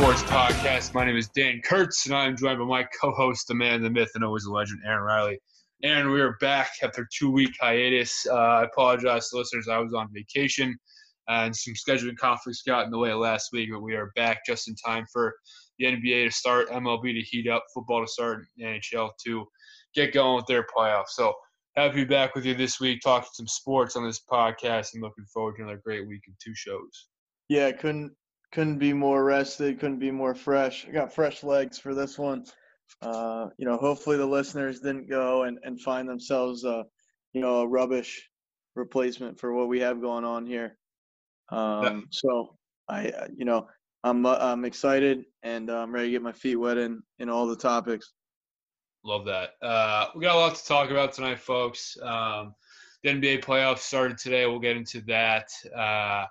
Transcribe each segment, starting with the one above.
Sports Podcast. My name is Dan Kurtz, and I'm joined by my co-host, the man, the myth, and always the legend, Aaron Riley. Aaron, we are back after a two-week hiatus. Uh, I apologize to listeners. I was on vacation, and some scheduling conflicts got in the way last week, but we are back just in time for the NBA to start, MLB to heat up, football to start, and NHL to get going with their playoffs. So happy to be back with you this week, talking some sports on this podcast, and looking forward to another great week of two shows. Yeah, couldn't couldn't be more rested, couldn't be more fresh. I got fresh legs for this one. Uh, you know, hopefully the listeners didn't go and, and find themselves uh, you know, a rubbish replacement for what we have going on here. Um, so I uh, you know, I'm uh, I'm excited and I'm ready to get my feet wet in in all the topics. Love that. Uh, we got a lot to talk about tonight, folks. Um, the NBA playoffs started today. We'll get into that. Uh,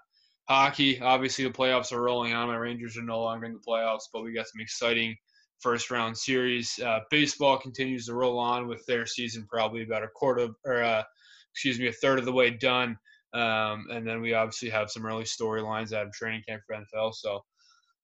hockey, obviously, the playoffs are rolling on. My Rangers are no longer in the playoffs, but we got some exciting first round series. Uh, baseball continues to roll on with their season probably about a quarter of, or uh, excuse me, a third of the way done. Um, and then we obviously have some early storylines out of training camp for NFL. So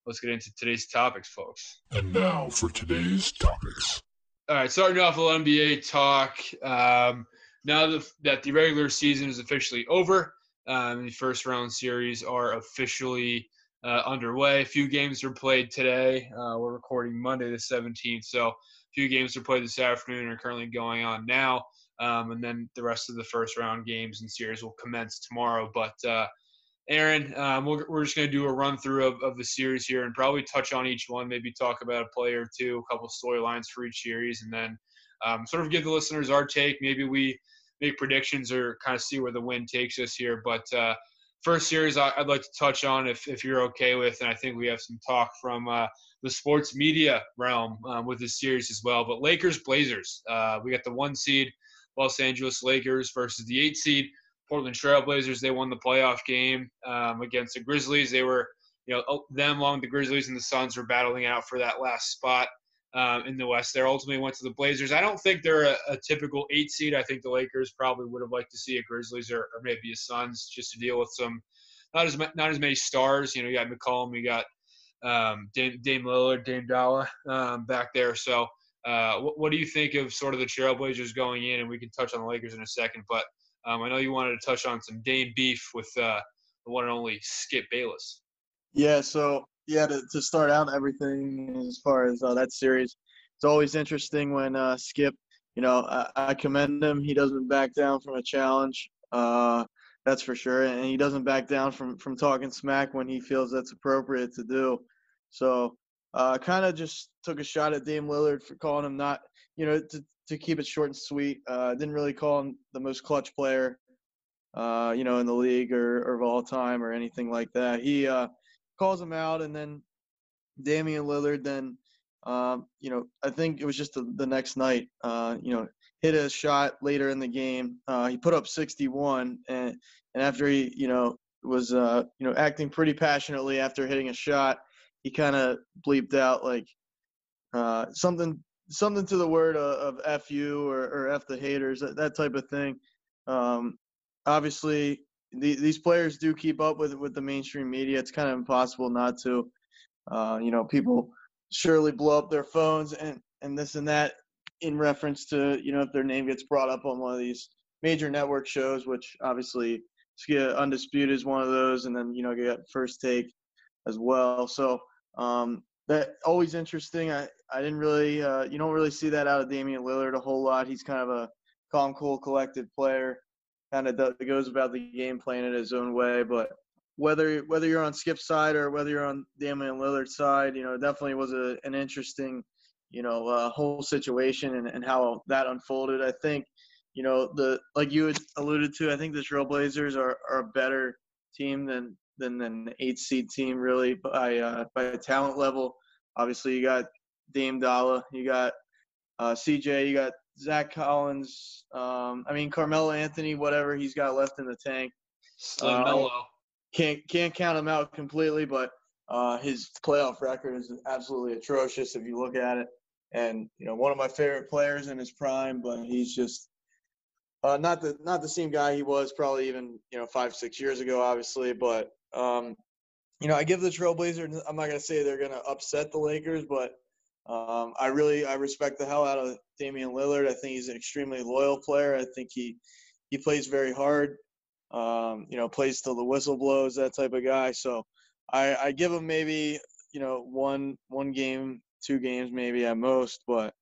let's get into today's topics, folks. And now for today's topics. All right, starting off with NBA talk. Um, now that, that the regular season is officially over, um, the first round series are officially uh, underway. A few games were played today. Uh, we're recording Monday the 17th, so a few games were played this afternoon are currently going on now. Um, and then the rest of the first round games and series will commence tomorrow. But uh, Aaron, um, we're, we're just going to do a run through of, of the series here and probably touch on each one, maybe talk about a player or two, a couple storylines for each series, and then um, sort of give the listeners our take. Maybe we make predictions or kind of see where the wind takes us here. But uh, first series I, would like to touch on, if, if you're okay with, and I think we have some talk from uh, the sports media realm um, with this series as well. But Lakers Blazers, uh, we got the one seed Los Angeles Lakers versus the eight seed Portland Trailblazers. They won the playoff game um, against the Grizzlies. They were, you know, them along with the Grizzlies and the Suns were battling out for that last spot um, in the West. There ultimately went to the Blazers. I don't think they're a, a, typical eight seed. I think the Lakers probably would have liked to see a Grizzlies or, or maybe a Suns just to deal with some not as not as many stars. You know, you got McCollum, you got um, Dame, Dame Lillard, Dame Dolla um, back there. So. Uh, what, what, do you think of sort of the Trailblazers going in? And we can touch on the Lakers in a second. But um, I know you wanted to touch on some Dame beef with uh, the one and only Skip Bayless. Yeah, so yeah, to, to start out everything as far as uh, that series, it's always interesting when uh, Skip, you know, I, I, commend him. He doesn't back down from a challenge, uh, that's for sure, and he doesn't back down from from talking smack when he feels that's appropriate to do. So, uh, kind of just took a shot at Dame Lillard for calling him not, you know, to to keep it short and sweet. Uh, didn't really call him the most clutch player, uh, you know, in the league or, or of all time or anything like that. He uh, calls him out, and then Damian Lillard then, um, you know, I think it was just the, the next night, uh, you know, hit a shot later in the game. Uh, he put up 61, and and after he, you know, was uh, you know acting pretty passionately after hitting a shot, he kind of bleeped out like uh, something something to the word of, of "f you" or, or "f the haters," that, that type of thing. Um, obviously, the, these players do keep up with with the mainstream media. It's kind of impossible not to. Uh, you know, people surely blow up their phones and and this and that in reference to you know if their name gets brought up on one of these major network shows, which obviously Undisputed is one of those, and then you know get First Take as well. So um, that always interesting. I I didn't really uh, you don't really see that out of Damian Lillard a whole lot. He's kind of a calm, cool, collected player. Kind of goes about the game playing it his own way, but whether whether you're on Skip's side or whether you're on Damian Lillard's side, you know, definitely was a, an interesting, you know, uh, whole situation and, and how that unfolded. I think you know, the like you had alluded to, I think the Trailblazers are, are a better team than than an eight seed team really by uh, by talent level. Obviously, you got Dame Dolla, you got uh, CJ, you got Zach Collins. Um, I mean Carmelo Anthony, whatever he's got left in the tank. Slim uh, Can't can't count him out completely, but uh, his playoff record is absolutely atrocious if you look at it. And you know, one of my favorite players in his prime, but he's just uh, not the not the same guy he was probably even you know five six years ago, obviously. But um, you know, I give the Trailblazers. I'm not gonna say they're gonna upset the Lakers, but um, I really I respect the hell out of Damian Lillard. I think he's an extremely loyal player. I think he he plays very hard. Um, you know, plays till the whistle blows, that type of guy. So I, I give him maybe you know one one game, two games maybe at most, but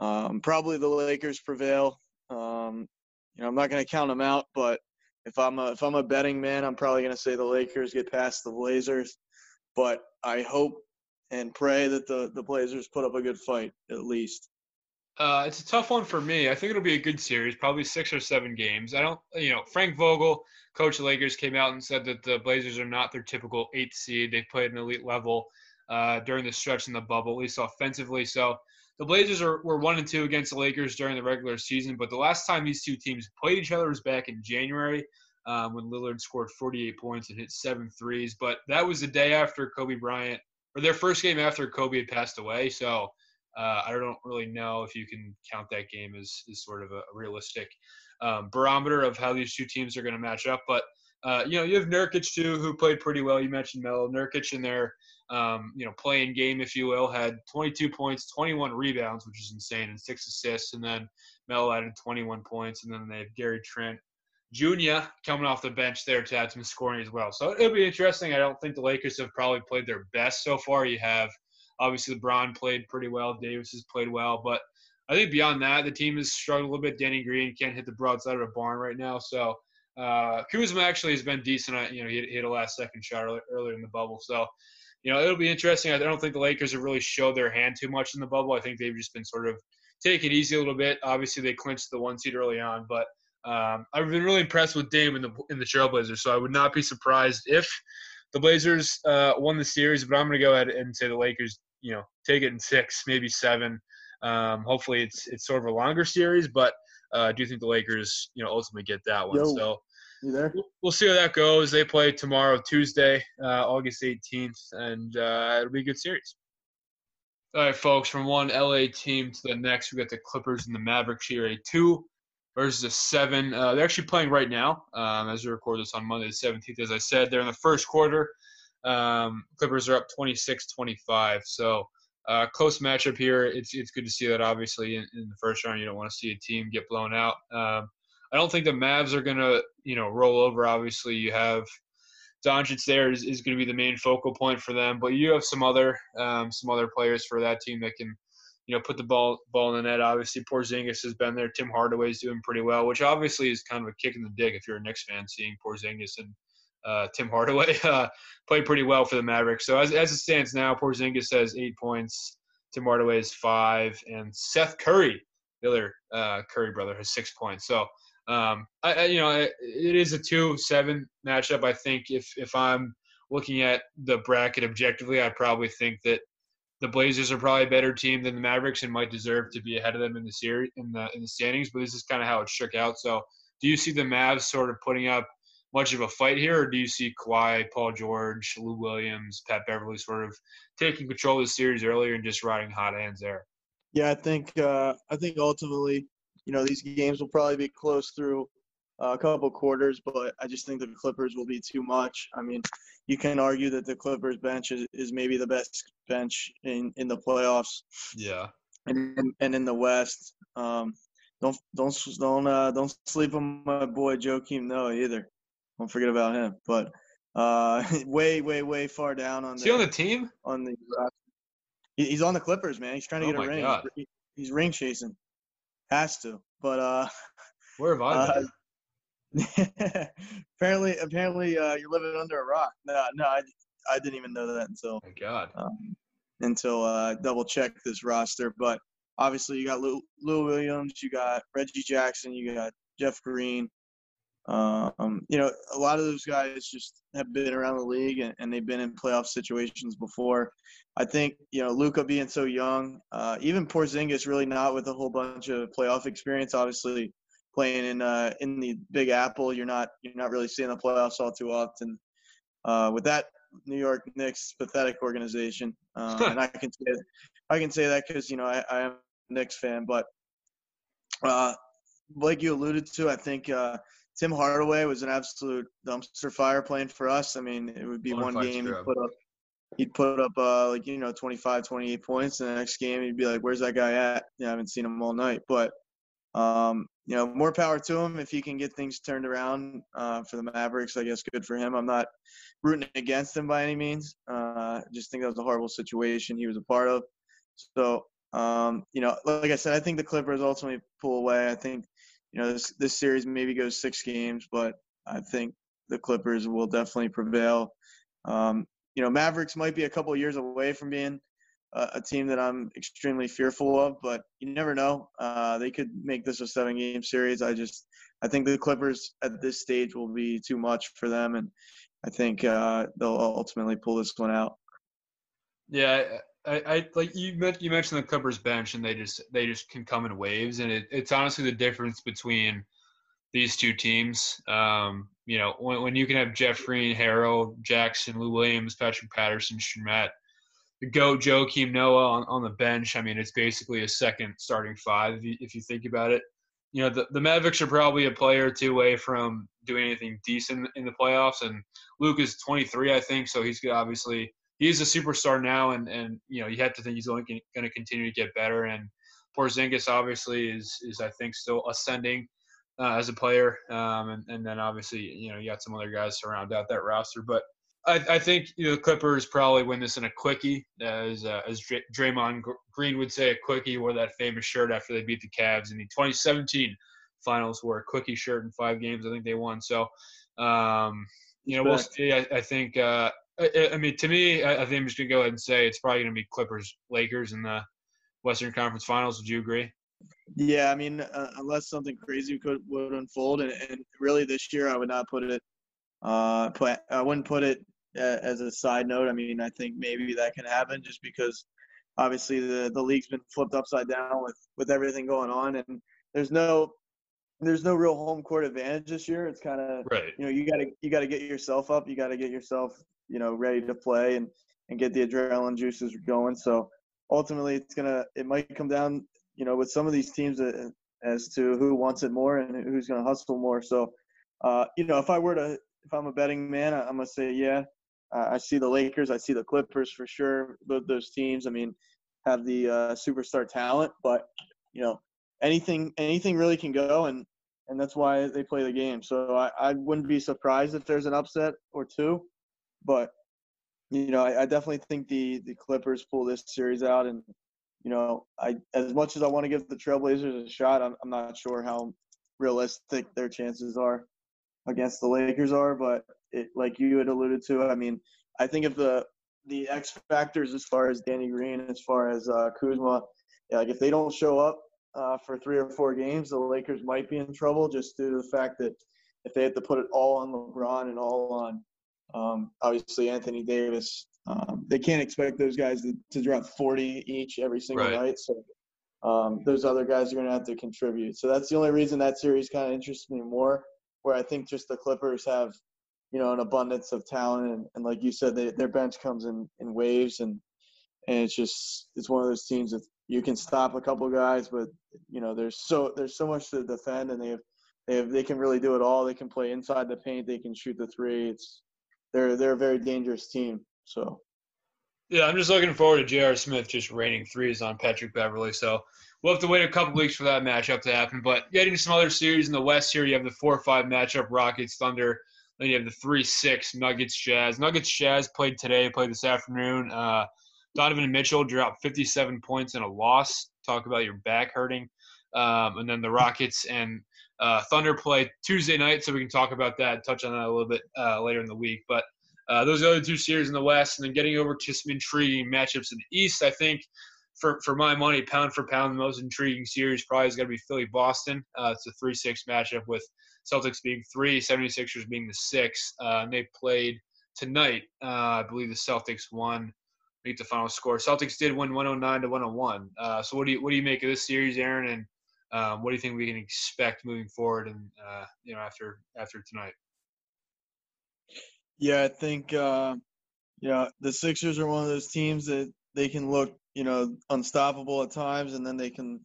um, probably the Lakers prevail. Um, you know, I'm not going to count them out, but if I'm a if I'm a betting man, I'm probably going to say the Lakers get past the Blazers. But I hope and pray that the the Blazers put up a good fight at least. Uh, it's a tough one for me. I think it'll be a good series, probably six or seven games. I don't, you know, Frank Vogel, coach of Lakers, came out and said that the Blazers are not their typical eighth seed. They played an elite level uh, during the stretch in the bubble, at least offensively. So the Blazers are, were one and two against the Lakers during the regular season, but the last time these two teams played each other was back in January um, when Lillard scored 48 points and hit seven threes. But that was the day after Kobe Bryant, or their first game after Kobe had passed away. So uh, I don't really know if you can count that game as, as sort of a realistic um, barometer of how these two teams are going to match up. But uh, you know, you have Nurkic too, who played pretty well. You mentioned Melo Nurkic in their um, you know, playing game, if you will, had 22 points, 21 rebounds, which is insane, and six assists. And then Mel added 21 points, and then they have Gary Trent Jr. coming off the bench there to add some scoring as well. So it'll be interesting. I don't think the Lakers have probably played their best so far. You have obviously LeBron played pretty well, Davis has played well, but I think beyond that, the team has struggled a little bit. Danny Green can't hit the broadside of a barn right now, so. Uh, Kuzma actually has been decent. You know, he hit a last second shot earlier in the bubble. So you know, it'll be interesting. I don't think the Lakers have really showed their hand too much in the bubble. I think they've just been sort of take it easy a little bit. Obviously, they clinched the one seed early on, but um, I've been really impressed with Dame in the in the Trailblazers. So I would not be surprised if the Blazers uh, won the series. But I'm going to go ahead and say the Lakers, you know, take it in six, maybe seven. Um, hopefully, it's it's sort of a longer series, but uh, I do think the Lakers, you know, ultimately get that one. Yo. So you there? We'll see how that goes. They play tomorrow, Tuesday, uh, August 18th, and uh, it'll be a good series. All right, folks, from one LA team to the next, we got the Clippers and the Mavericks here, a two versus a seven. Uh, they're actually playing right now um, as we record this on Monday the 17th. As I said, they're in the first quarter. Um, Clippers are up 26 25. So, uh, close matchup here. It's, it's good to see that, obviously, in, in, the first round. You don't want to see a team get blown out. Um, I don't think the Mavs are gonna, you know, roll over. Obviously, you have Doncic there is, is going to be the main focal point for them, but you have some other um, some other players for that team that can, you know, put the ball ball in the net. Obviously, Porzingis has been there. Tim Hardaway is doing pretty well, which obviously is kind of a kick in the dick if you're a Knicks fan seeing Porzingis and uh, Tim Hardaway uh, play pretty well for the Mavericks. So as, as it stands now, Porzingis has eight points, Tim Hardaway has five, and Seth Curry, the other uh, Curry brother, has six points. So um, I, I, you know, it, it is a two-seven matchup. I think if if I'm looking at the bracket objectively, I probably think that the Blazers are probably a better team than the Mavericks and might deserve to be ahead of them in the series in the in the standings. But this is kind of how it shook out. So, do you see the Mavs sort of putting up much of a fight here, or do you see Kawhi, Paul George, Lou Williams, Pat Beverley sort of taking control of the series earlier and just riding hot hands there? Yeah, I think uh, I think ultimately you know these games will probably be close through a couple quarters, but I just think the Clippers will be too much. I mean, you can argue that the Clippers bench is, is maybe the best bench in, in the playoffs. Yeah. And and in the West, um, don't don't don't uh, don't sleep on my boy Joakim Noah either. Don't forget about him. But uh, way way way far down on. Is the, he on the team? On the he's on the Clippers, man. He's trying to oh get a ring. God. He's ring chasing. Has to. But uh, where have I been? Apparently, apparently, uh, you're living under a rock. No, no, I, I didn't even know that until. My God. Um, until uh, double check this roster, but obviously you got Lou, Lou, Williams, you got Reggie Jackson, you got Jeff Green. Um, you know, a lot of those guys just have been around the league and, and they've been in playoff situations before. I think you know Luka being so young, uh, even Porzingis really not with a whole bunch of playoff experience. Obviously, playing in uh, in the Big Apple, you're not you're not really seeing the playoffs all too often. Uh, with that New York Knicks pathetic organization, uh, and I can say I can say that because you know I, I, am a Knicks fan, but uh, like you alluded to, I think uh, Tim Hardaway was an absolute dumpster fire playing for us. I mean, it would be one game he'd put up he'd put up uh, like you know 25, 28 points, and the next game he'd be like, "Where's that guy at?" Yeah, I haven't seen him all night, but um, you know, more power to him if he can get things turned around uh, for the Mavericks. I guess good for him. I'm not rooting against him by any means. Uh, just think that was a horrible situation he was a part of. So, um, you know, like I said, I think the Clippers ultimately pull away. I think, you know, this this series maybe goes six games, but I think the Clippers will definitely prevail. Um, you know, Mavericks might be a couple years away from being a team that I'm extremely fearful of, but you never know. Uh, they could make this a seven game series. I just, I think the Clippers at this stage will be too much for them, and I think uh, they'll ultimately pull this one out. Yeah, I, I like you. You mentioned the Clippers bench, and they just they just can come in waves, and it, it's honestly the difference between these two teams. Um, you know, when, when you can have Jeff Green, Jackson, Lou Williams, Patrick Patterson, Shamet – go Joakim Noah on, on the bench. I mean, it's basically a second starting five if you, if you think about it. You know, the, the Mavericks are probably a player or two away from doing anything decent in the playoffs. And Luke is 23, I think, so he's obviously he's a superstar now, and and you know you have to think he's only going to continue to get better. And Porzingis obviously is is I think still ascending uh, as a player, um, and and then obviously you know you got some other guys to round out that roster, but I, I, think you know the Clippers probably win this in a quickie, as uh, as Draymond Green would say, a quickie. Wore that famous shirt after they beat the Cavs in the 2017 Finals, wore a quickie shirt in five games. I think they won. So, um, you know, we'll see. I, I think. Uh, I, I, mean, to me, I, I think I'm just gonna go ahead and say it's probably gonna be Clippers Lakers in the Western Conference Finals. Would you agree? Yeah, I mean, uh, unless something crazy could would unfold, and, and really this year, I would not put it. Uh, put I wouldn't put it as a side note, I mean, I think maybe that can happen just because obviously the the league's been flipped upside down with with everything going on, and there's no there's no real home court advantage this year. It's kind of right. You know, you gotta you gotta get yourself up. You gotta get yourself you know ready to play and and get the adrenaline juices going. So ultimately, it's gonna it might come down you know with some of these teams uh, as to who wants it more and who's gonna hustle more. So uh, you know, if I were to if I'm a betting man, I'm gonna say yeah. Uh, I see the Lakers. I see the Clippers for sure. Both those teams, I mean, have the uh, superstar talent, but you know, anything anything really can go, and and that's why they play the game. So I, I wouldn't be surprised if there's an upset or two, but you know, I, I definitely think the the Clippers pull this series out, and you know, I as much as I want to give the Trailblazers a shot, I'm I'm not sure how realistic their chances are against the Lakers are, but it, like you had alluded to, I mean, I think if the the X factors as far as Danny Green, as far as uh, Kuzma, yeah, like if they don't show up uh, for three or four games, the Lakers might be in trouble just due to the fact that if they had to put it all on LeBron and all on um, obviously Anthony Davis, um, they can't expect those guys to, to, drop 40 each every single right. night. So um, those other guys are going to have to contribute. So that's the only reason that series kind of interests me more. Where I think just the Clippers have you know, an abundance of talent. And, and like you said, they, their bench comes in, in waves and, and it's just, it's one of those teams that you can stop a couple guys, but you know, there's so, there's so much to defend and they have they have, they can really do it all. They can play inside the paint. They can shoot the three. It's they're they're a very dangerous team. So Yeah, I'm just looking forward to J.R. Smith just raining threes on Patrick Beverley. So we'll have to wait a couple weeks for that matchup to happen. But getting some other series in the West here, you have the four or five matchup Rockets Thunder. Then you have the three six Nuggets Jazz. Nuggets Jazz played today, played this afternoon. Uh, Donovan Mitchell dropped 57 points in a loss. Talk about your back hurting. Um, and then the Rockets and uh, Thunder play Tuesday night, so we can talk about that, touch on that a little bit uh, later in the week. But uh, those are the two series in the West, and then getting over to some intriguing matchups in the East. I think for for my money, pound for pound, the most intriguing series probably is going to be Philly Boston. Uh, it's a three six matchup with Celtics being three, 76ers being the six. Uh, they played tonight. Uh, I believe the Celtics won. Make the final score. Celtics did win 109 to 101. Uh, so what do you what do you make of this series, Aaron? And um, what do you think we can expect moving forward and uh, you know after after tonight? Yeah, I think uh, you the Sixers are one of those teams that they can look you know unstoppable at times, and then they can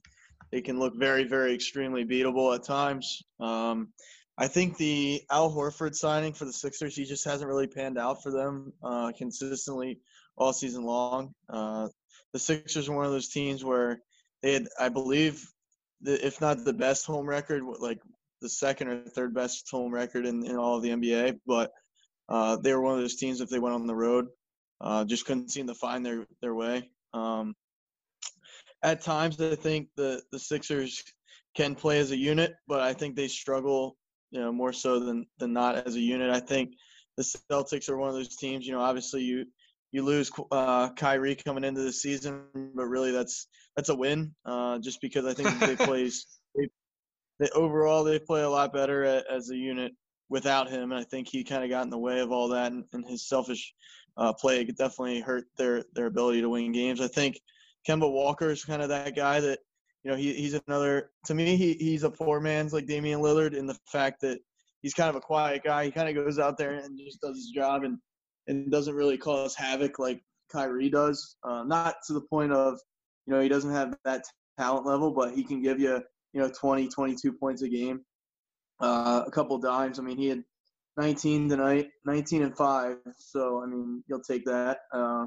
they can look very very extremely beatable at times. Um, I think the Al Horford signing for the Sixers he just hasn't really panned out for them uh, consistently all season long. Uh, the Sixers are one of those teams where they had, I believe, the, if not the best home record, like the second or third best home record in, in all of the NBA. But uh, they were one of those teams if they went on the road, uh, just couldn't seem to find their their way. Um, at times, I think the the Sixers can play as a unit, but I think they struggle, you know, more so than than not as a unit. I think the Celtics are one of those teams. You know, obviously you you lose uh, Kyrie coming into the season, but really that's that's a win, uh, just because I think they play they, they overall they play a lot better as a unit without him. And I think he kind of got in the way of all that, and, and his selfish uh, play definitely hurt their their ability to win games. I think Kemba Walker is kind of that guy that you know he, he's another to me he, he's a poor man's like Damian Lillard in the fact that he's kind of a quiet guy. He kind of goes out there and just does his job and and doesn't really cause havoc like Kyrie does. Uh, not to the point of you know he doesn't have that talent level, but he can give you you know 20, 22 points a game uh, a couple dimes. I mean, he had 19 tonight, 19 and five. So I mean, you'll take that. Uh,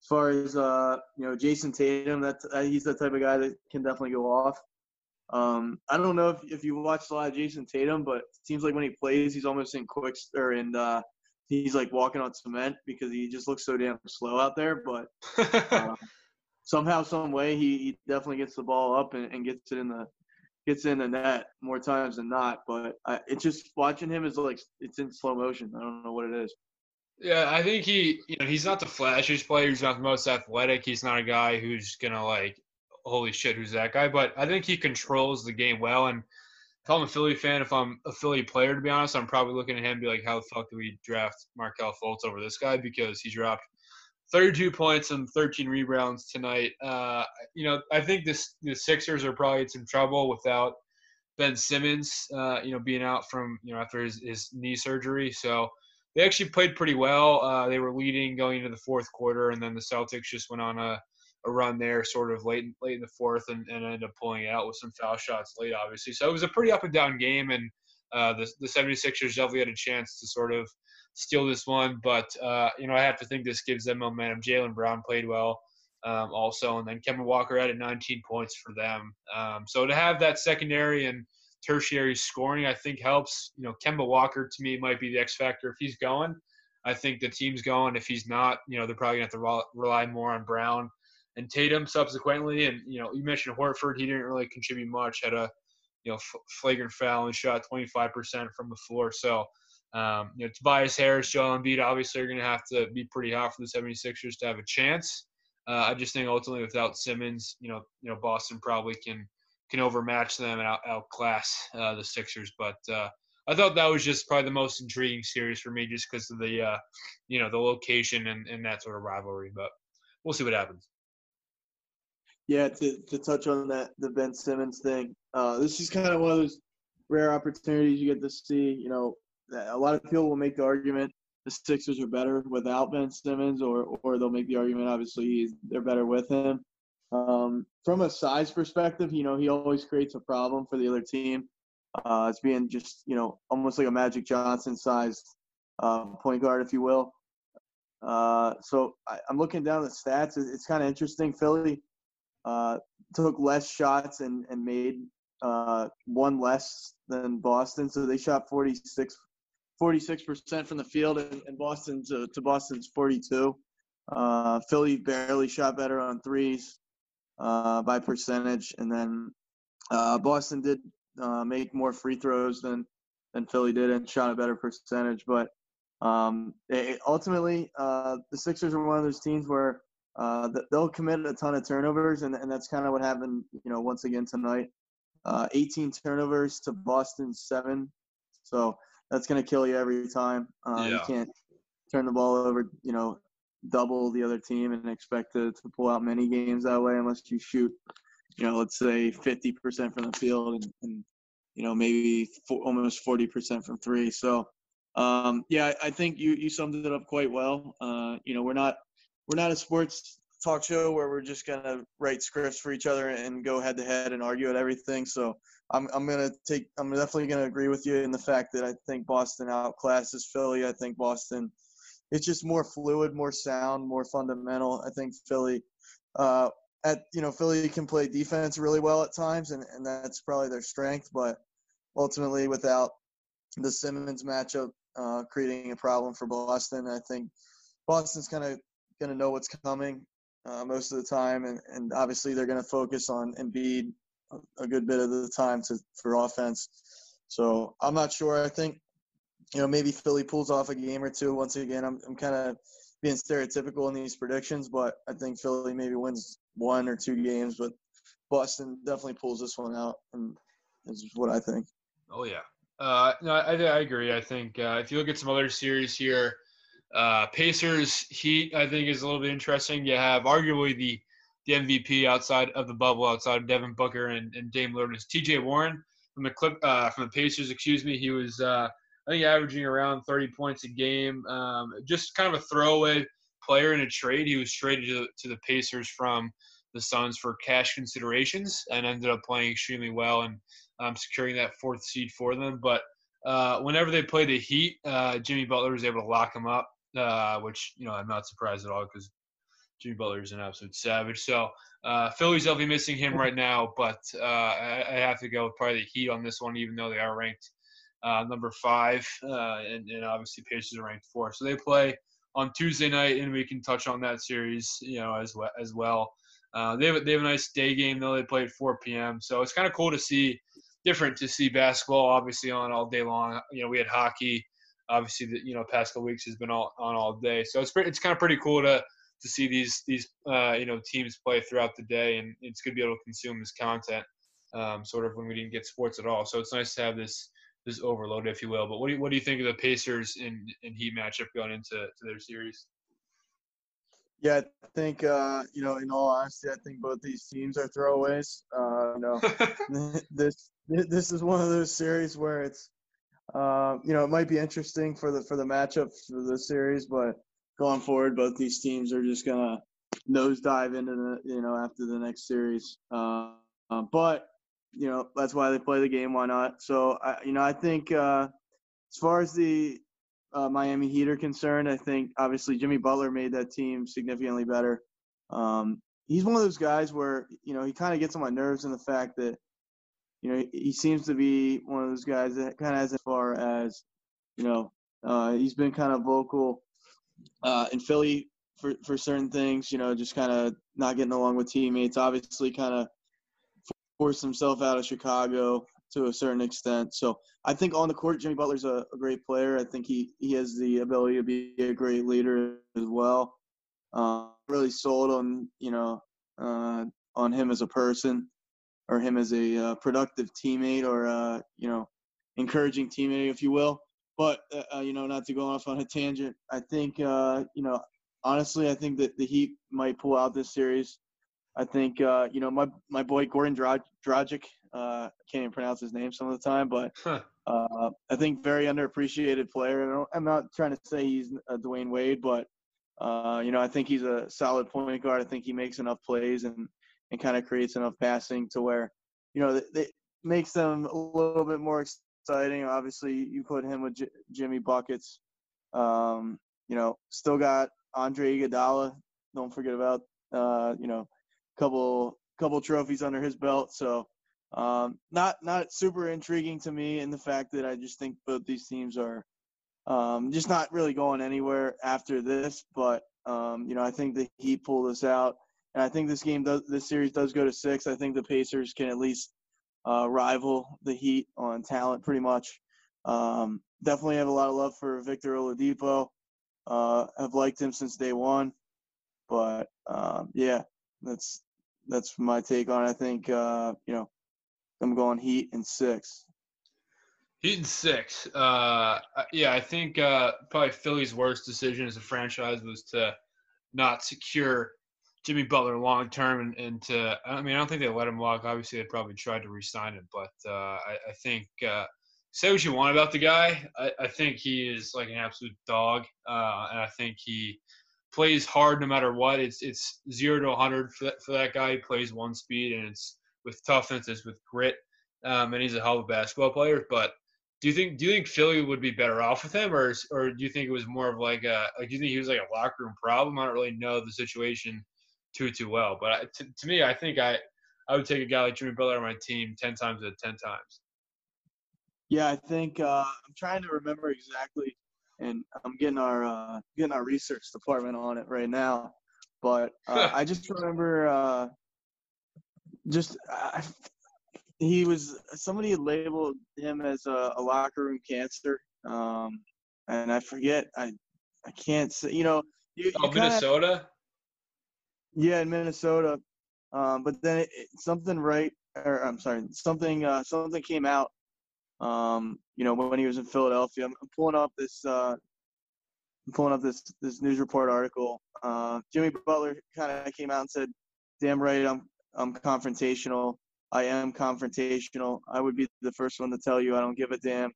as far as uh, you know, Jayson Tatum, that uh, he's the type of guy that can definitely go off. Um, I don't know if, if you watched a lot of Jayson Tatum, but it seems like when he plays, he's almost in quick or in uh, he's like walking on cement because he just looks so damn slow out there. But uh, somehow, some way, he, he definitely gets the ball up and, and gets it in the gets in the net more times than not. But I, it's just watching him is like it's in slow motion. I don't know what it is. Yeah, I think he, you know, he's not the flashiest player. He's not the most athletic. He's not a guy who's gonna like, holy shit, who's that guy? But I think he controls the game well. And if I'm a Philly fan, if I'm a Philly player, to be honest, I'm probably looking at him and be like, how the fuck do we draft Markelle Fultz over this guy? Because he dropped 32 points and 13 rebounds tonight. Uh, you know, I think this the Sixers are probably in some trouble without Ben Simmons. Uh, you know, being out from you know after his, his knee surgery, so they actually played pretty well. Uh, they were leading going into the fourth quarter, and then the Celtics just went on a, a run there, sort of late late in the fourth, and, and ended up pulling it out with some foul shots late, obviously. So it was a pretty up and down game, and uh, the the 76ers definitely had a chance to sort of steal this one. But uh, you know, I have to think this gives them momentum. Jaylen Brown played well um, also, and then Kemba Walker added 19 points for them. Um, so to have that secondary and tertiary scoring, I think helps. You know, Kemba Walker to me might be the X factor if he's going. I think the team's going. If he's not, you know, they're probably going to have to rely more on Brown and Tatum subsequently. And you know, you mentioned Horford; he didn't really contribute much. Had a you know flagrant foul and shot 25% from the floor. So um, you know, Tobias Harris, Joel Embiid obviously are going to have to be pretty hot for the 76ers to have a chance. Uh, I just think ultimately without Simmons, you know, you know Boston probably can can overmatch them and out, outclass uh, the Sixers. But uh, I thought that was just probably the most intriguing series for me, just because of the uh, you know the location and, and that sort of rivalry. But we'll see what happens. Yeah, to, to touch on that the Ben Simmons thing, uh, this is kind of one of those rare opportunities you get to see. You know, a lot of people will make the argument the Sixers are better without Ben Simmons, or or they'll make the argument obviously they're better with him. Um, from a size perspective, you know he always creates a problem for the other team. uh, as being just you know almost like a Magic Johnson sized uh, point guard, if you will. Uh, so I, am looking down the stats. It's, it's kind of interesting. Philly uh, took less shots and, and made uh, one less than Boston. So they shot 46, 46% from the field, and, and Boston to, to Boston's 42. Uh, Philly barely shot better on threes uh, by percentage, and then uh, Boston did uh, make more free throws than than Philly did and shot a better percentage. But um, it, ultimately, uh, the Sixers are one of those teams where uh, they'll commit a ton of turnovers, and, and that's kind of what happened, you know, once again tonight. Uh, 18 turnovers to Boston's seven, so that's going to kill you every time. Uh, yeah. You can't turn the ball over, you know, double the other team and expect to, to pull out many games that way unless you shoot, you know, let's say 50% from the field and, and you know, maybe for, almost 40% from three. So, um, yeah, I think you, you summed it up quite well. Uh, you know, we're not we're not a sports talk show where we're just gonna write scripts for each other and go head to head and argue at everything. So I'm I'm gonna take I'm definitely gonna agree with you in the fact that I think Boston outclasses Philly. I think Boston it's just more fluid, more sound, more fundamental. I think Philly uh, at you know Philly can play defense really well at times, and, and that's probably their strength. But ultimately, without the Simmons matchup uh, creating a problem for Boston, I think Boston's kind of going to know what's coming uh, most of the time, and, and obviously they're going to focus on Embiid a, a good bit of the time to for offense. So I'm not sure. I think you know maybe Philly pulls off a game or two. Once again, I'm I'm kind of being stereotypical in these predictions, but I think Philly maybe wins one or two games, but Boston definitely pulls this one out, and is what I think. Oh yeah, uh, no, I, I agree. I think uh, if you look at some other series here, uh, Pacers Heat, I think is a little bit interesting. You have arguably the the MVP outside of the bubble, outside of Devin Booker and, and Dame Lillard, is T.J. Warren from the clip uh, from the Pacers. Excuse me, he was uh, I think averaging around 30 points a game. Um, just kind of a throwaway player in a trade. He was traded to, to the Pacers from the Suns for cash considerations and ended up playing extremely well and um, securing that fourth seed for them. But uh, whenever they play the Heat, uh, Jimmy Butler was able to lock him up uh, which you know I'm not surprised at all because Jimmy Butler is an absolute savage. So uh, Philly's definitely missing him right now, but uh, I, I, have to go with probably the Heat on this one, even though they are ranked uh, number five, uh, and, and, obviously Pacers are ranked four. So they play on Tuesday night, and we can touch on that series, you know, as well. As well. Uh, they have they have a nice day game though. They play at 4 p.m. So it's kind of cool to see, different to see basketball obviously on all day long. You know, we had hockey obviously the you know past couple weeks has been all, on all day. So it's it's kind of pretty cool to to see these these uh, you know teams play throughout the day, and it's good to be able to consume this content. Um, sort of when we didn't get sports at all. So it's nice to have this this overload, if you will. But what do you, what do you think of the Pacers in in Heat matchup going into to their series? Yeah, I think uh, you know, in all honesty, I think both these teams are throwaways. Uh, you know, this this is one of those series where it's uh, you know, it might be interesting for the for the matchup for the series, but going forward, both these teams are just gonna nosedive into the you know after the next series. Uh, uh, but you know that's why they play the game. Why not? So I, you know, I think uh, as far as the uh, Miami Heat are concerned, I think obviously Jimmy Butler made that team significantly better. Um, he's one of those guys where you know he kind of gets on my nerves in the fact that you know, he seems to be one of those guys that kind of as far as, you know, uh, he's been kind of vocal uh, in Philly for, for certain things, you know, just kind of not getting along with teammates. Obviously, kind of forced himself out of Chicago to a certain extent. So I think on the court, Jimmy Butler's a, a great player. I think he, he has the ability to be a great leader as well. Uh, really sold on, you know, uh, on him as a person or him as a uh, productive teammate or uh, you know encouraging teammate, if you will. But uh, uh, you know, not to go off on a tangent, I think uh, you know honestly, I think that the Heat might pull out this series. I think uh, you know my my boy Goran Dragic. Uh, can't even pronounce his name some of the time, but uh, I think very underappreciated player. I'm not trying to say he's a Dwyane Wade, but uh, you know I think he's a solid point guard. I think he makes enough plays and and kind of creates enough passing to where, you know, they, makes them a little bit more exciting. Obviously, you put him with J- Jimmy buckets. Um, you know, still got Andre Iguodala. Don't forget about uh, you know, couple couple trophies under his belt. So um, not not super intriguing to me in the fact that I just think both these teams are um, just not really going anywhere after this. But um, you know, I think the Heat pull this out, and I think this game does this series does go to six. I think the Pacers can at least uh, rival the Heat on talent, pretty much. Um, definitely have a lot of love for Victor Oladipo. Uh, have liked him since day one, but um, yeah, that's that's my take on it. I think uh, you know I'm going Heat and six. Heat and six. Uh, yeah, I think uh, probably Philly's worst decision as a franchise was to not secure Jimmy Butler long term and, and to I mean I don't think they let him walk. Obviously they probably tried to re-sign him, but uh, I, I, think uh, say what you want about the guy. I, I think he is like an absolute dog, uh, and I think he plays hard no matter what. It's it's zero to 100 for that, for that guy. He plays one speed, and it's with toughness, it's with grit, um, and he's a hell of a basketball player. But do you think do you think Philly would be better off with him, or or do you think it was more of like a like do you think he was like a locker room problem? I don't really know the situation too too well, but I, to, to me, I think I I would take a guy like Jimmy Butler on my team ten times out of ten times. Yeah, I think uh, I'm trying to remember exactly and I'm getting our uh, getting our research department on it right now. But uh, I just remember, uh, just he was somebody had labeled him as a, a locker room cancer, um, and I forget I I can't say you know. You, oh, you Minnesota. Kinda, yeah, in Minnesota. Um, but then it, it, something right, or I'm sorry, something uh, something came out um, you know, when he was in Philadelphia. I'm, I'm pulling up this uh, I'm pulling up this this news report article. Uh, Jimmy Butler kind of came out and said, "Damn right, I'm I'm confrontational. I am confrontational. I would be the first one to tell you I don't give a damn.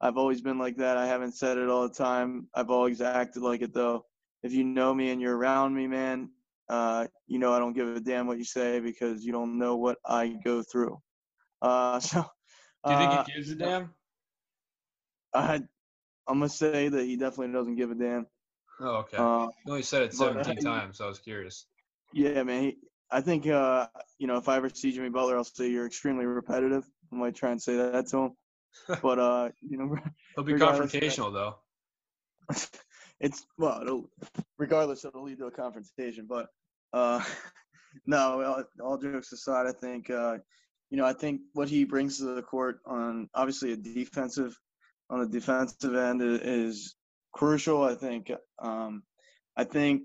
I've always been like that. I haven't said it all the time. I've always acted like it though. If you know me and you're around me, man, uh, you know I don't give a damn what you say because you don't know what I go through. Uh, so do you think uh, he gives a damn? I, I'm gonna say that he definitely doesn't give a damn. Oh, okay. Uh, he only said it 17 but, times, so I was curious. Yeah, man. He, I think uh, you know if I ever see Jimmy Butler, I'll say you're extremely repetitive. I might try and say that to him, but uh, you know, he'll be confrontational though. it's well, it'll, regardless, it'll lead to a confrontation. But uh, no, all, all jokes aside, I think uh, you know, I think what he brings to the court on obviously a defensive on the defensive end is crucial. I think. Um, I think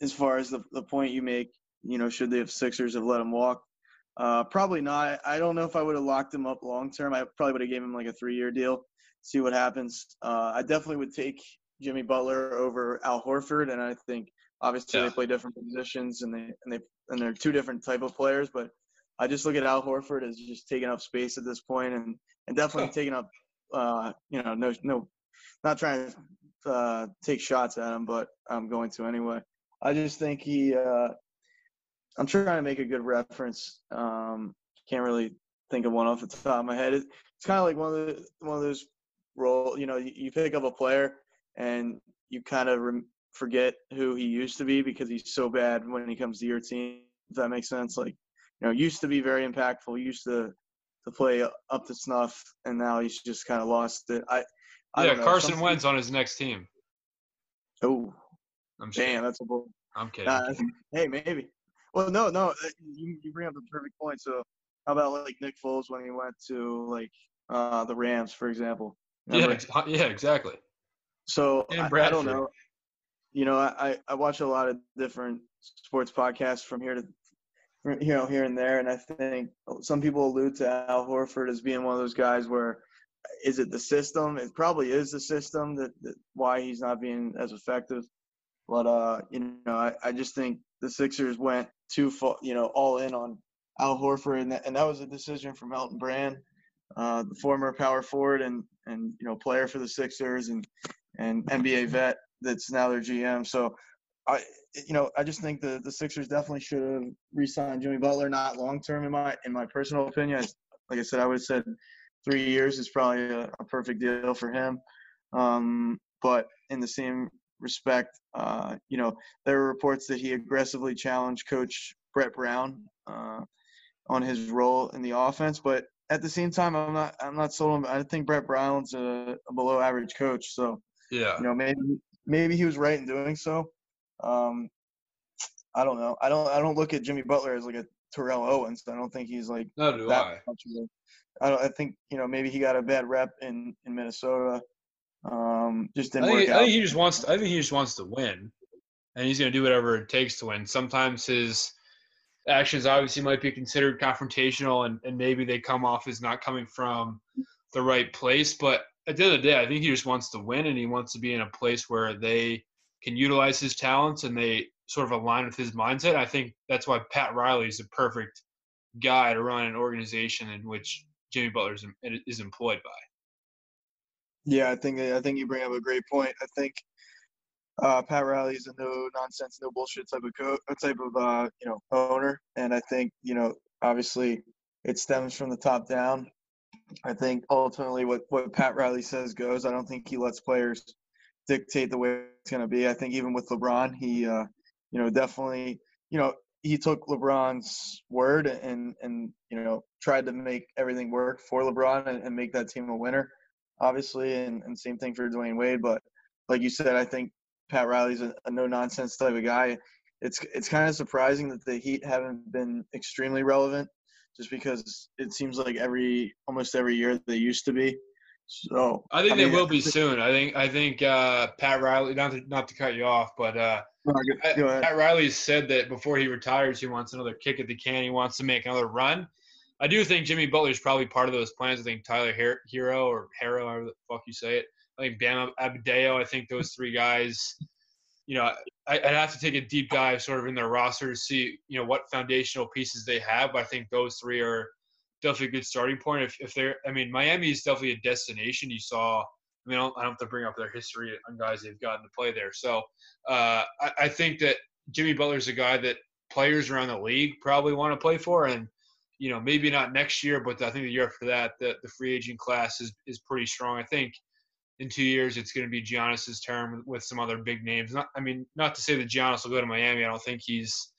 as far as the the point you make, you know, should the Sixers have let him walk? Uh, probably not. I don't know if I would have locked him up long term. I probably would have gave him like a three year deal, see what happens. Uh, I definitely would take Jimmy Butler over Al Horford, and I think obviously yeah. they play different positions and they and they and they're two different type of players, but I just look at Al Horford as just taking up space at this point, and and definitely taking up, uh, you know, no no, not trying to uh, take shots at him, but I'm going to anyway. I just think he. Uh, I'm trying to make a good reference. Um, can't really think of one off the top of my head. It, it's kind of like one of the one of those role. You know, you, you pick up a player and you kind of re- forget who he used to be because he's so bad when he comes to your team. If that makes sense, like you know, used to be very impactful, used to to play up to snuff, and now he's just kind of lost it. I, I yeah, Carson Wentz on his next team. Oh, I'm damn, sure. that's a bull. I'm kidding. Uh, hey, maybe. Well, no, no, uh, you, you bring up the perfect point. So, how about like Nick Foles when he went to like uh, the Rams, for example? Remember? Yeah, yeah, exactly. So I, I, don't know. You know, I, I watch a lot of different sports podcasts from here to you know, here and there. And I think some people allude to Al Horford as being one of those guys where is it the system? It probably is the system that, that why he's not being as effective. But uh, you know, I, I just think the Sixers went too far, you know, all in on Al Horford, and that, and that was a decision from Elton Brand, uh, the former power forward and and you know player for the Sixers and and NBA vet that's now their GM. So I you know, I just think the the Sixers definitely should have re-signed Jimmy Butler, not long term in my in my personal opinion. like I said, I would have said three years is probably a, a perfect deal for him. Um, but in the same respect, uh, you know, there were reports that he aggressively challenged Coach Brett Brown uh, on his role in the offense. But at the same time, I'm not I'm not sold on. I think Brett Brown's a, a below average coach. So Yeah. you know, maybe maybe he was right in doing so. Um, I don't know. I don't I don't look at Jimmy Butler as like a Terrell Owens. I don't think he's like No, do that I. much of a, I don't. I think you know maybe he got a bad rep in in Minnesota. Um, just I didn't think, work I think he just wants. I think he just wants to win, and he's going to do whatever it takes to win. Sometimes his actions obviously might be considered confrontational, and, and maybe they come off as not coming from the right place. But at the end of the day, I think he just wants to win, and he wants to be in a place where they can utilize his talents and they sort of align with his mindset. I think that's why Pat Riley is a perfect guy to run an organization in which Jimmy Butler is, is employed by. Yeah, I think I think you bring up a great point. I think uh, Pat Riley is a no nonsense, no bullshit type of co- type of uh, you know owner, and I think you know obviously it stems from the top down. I think ultimately what what Pat Riley says goes. I don't think he lets players dictate the way it's going to be. I think even with LeBron, he uh, you know definitely you know he took LeBron's word and and you know tried to make everything work for LeBron and, and make that team a winner obviously, and, and same thing for Dwyane Wade. But like you said, I think Pat Riley's a, a no nonsense type of guy. It's it's kind of surprising that the Heat haven't been extremely relevant, just because it seems like every almost every year they used to be. So I think mean, they will be soon. I think I think uh, Pat Riley. Not to not to cut you off, but uh. Pat Riley said that before he retires, he wants another kick at the can. He wants to make another run. I do think Jimmy Butler is probably part of those plans. I think Tyler Her- Hero or Hero, however the fuck you say it. I think Bam Adebayo. I think those three guys. You know, I, I'd have to take a deep dive sort of in their roster to see you know what foundational pieces they have. But I think those three are definitely a good starting point. If if they're, I mean, Miami is definitely a destination. You saw. I mean, I don't, I don't have to bring up their history on guys they've gotten to play there. So uh, I, I think that Jimmy Butler's a guy that players around the league probably want to play for, and you know, maybe not next year, but I think the year after that, the, the free agent class is, is pretty strong. I think in two years it's going to be Giannis's term with some other big names. Not, I mean, not to say that Giannis will go to Miami. I don't think he's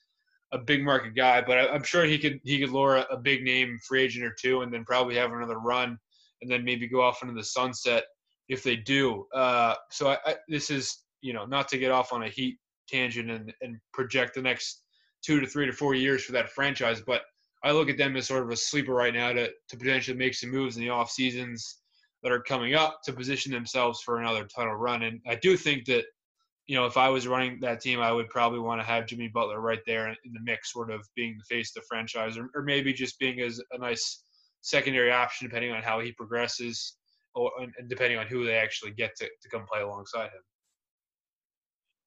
a big market guy, but I, am sure he could he could lure a, a big name free agent or two, and then probably have another run, and then maybe go off into the sunset if they do. Uh, so I, I, this is you know not to get off on a Heat tangent and, and project the next two to three to four years for that franchise, but I look at them as sort of a sleeper right now to, to potentially make some moves in the off seasons that are coming up to position themselves for another title run. And I do think that, you know, if I was running that team, I would probably want to have Jimmy Butler right there in the mix, sort of being the face of the franchise, or, or maybe just being as a nice secondary option, depending on how he progresses, or and depending on who they actually get to, to come play alongside him.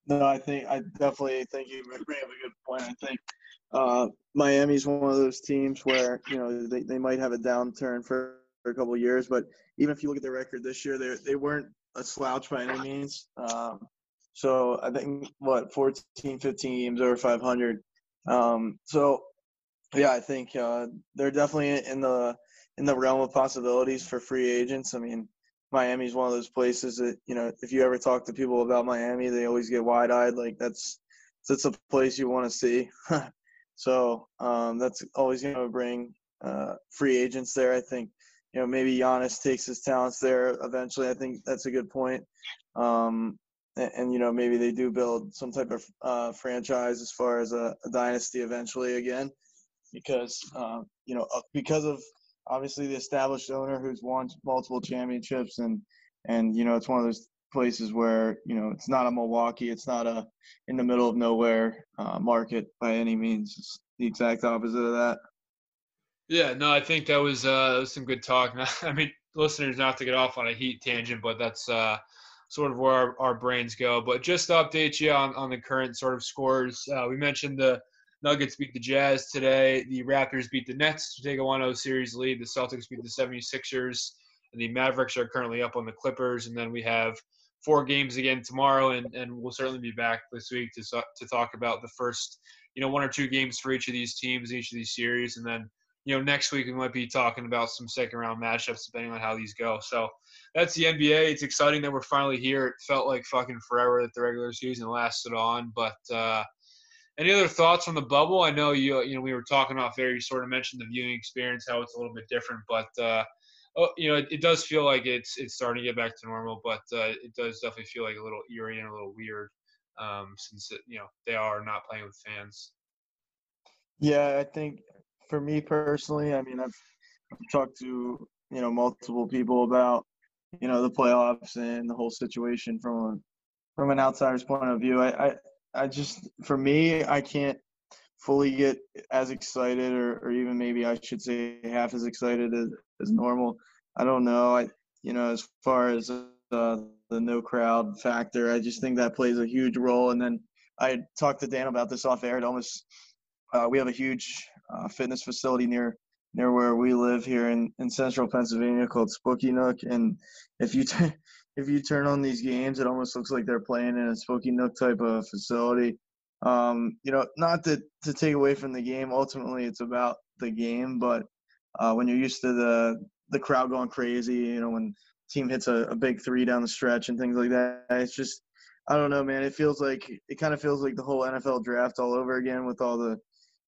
No, I think I definitely think you bring up a good point. I think uh, Miami's one of those teams where you know they, they might have a downturn for, for a couple years, but even if you look at their record this year, they they weren't a slouch by any means. Um, so I think what 14, 15 games over 500. Um, so yeah, I think uh, they're definitely in the in the realm of possibilities for free agents. I mean, Miami's one of those places that you know if you ever talk to people about Miami, they always get wide eyed. Like that's that's a place you want to see. so um, that's always going to bring uh, free agents there. I think you know maybe Giannis takes his talents there eventually. I think that's a good point. Um, and, and, you know maybe they do build some type of uh, franchise as far as a, a, dynasty eventually again, because um, you know because of obviously the established owner who's won multiple championships and and you know it's one of those places where you know it's not a Milwaukee, it's not a in the middle of nowhere uh, market by any means. It's the exact opposite of that. Yeah, no, I think that was uh, was some good talk. I mean, listeners, not to get off on a heat tangent, but that's uh, sort of where our, our brains go. But just to update you on, on the current sort of scores, uh, we mentioned the Nuggets beat the Jazz today. The Raptors beat the Nets to take a 1-0 series lead. The Celtics beat the 76ers. And the Mavericks are currently up on the Clippers. And then we have four games again tomorrow, and, and we'll certainly be back this week to to talk about the first, you know, one or two games for each of these teams, each of these series, and then you know, next week we might be talking about some second round matchups depending on how these go. So that's the NBA. It's exciting that we're finally here. It felt like fucking forever that the regular season lasted on, but uh, any other thoughts on the bubble? I know you you know we were talking off there. You sort of mentioned the viewing experience, how it's a little bit different, but uh, oh, you know it, it, does feel like it's it's starting to get back to normal. But uh, it does definitely feel like a little eerie and a little weird um, since it, you know they are not playing with fans. Yeah, I think for me personally, I mean I've, I've talked to you know multiple people about you know the playoffs and the whole situation from from an outsider's point of view. I, I I just, for me, I can't fully get as excited, or, or even maybe I should say half as excited as, as normal. I don't know. I, you know, as far as uh, the no crowd factor, I just think that plays a huge role. And then I talked to Dan about this off air. It almost, uh, we have a huge uh, fitness facility near near where we live here in, in central Pennsylvania called Spooky Nook. And if you t- if you turn on these games, it almost looks like they're playing in a Spooky Nook type of facility. Um, you know, not to to take away from the game. Ultimately, it's about the game. But uh, when you're used to the the crowd going crazy, you know, when team hits a, a big three down the stretch and things like that, it's just I don't know, man. It feels like it kind of feels like the whole NFL draft all over again with all the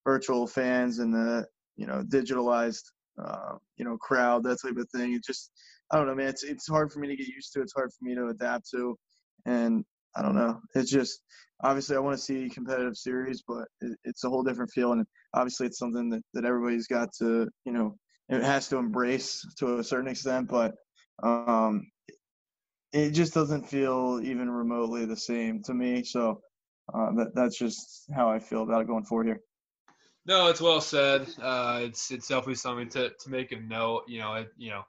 virtual fans and the you know digitalized uh, you know crowd that type of thing. It just I don't know, man. It's it's hard for me to get used to. It's hard for me to adapt to, and I don't know. It's just obviously I want to see competitive series, but it, it's a whole different feel, and obviously it's something that that everybody's got to you know it has to embrace to a certain extent, but um, it just doesn't feel even remotely the same to me. So uh, that that's just how I feel about it going forward here. No, it's well said. Uh, it's it's definitely something to, to make a note. You know, it, you know,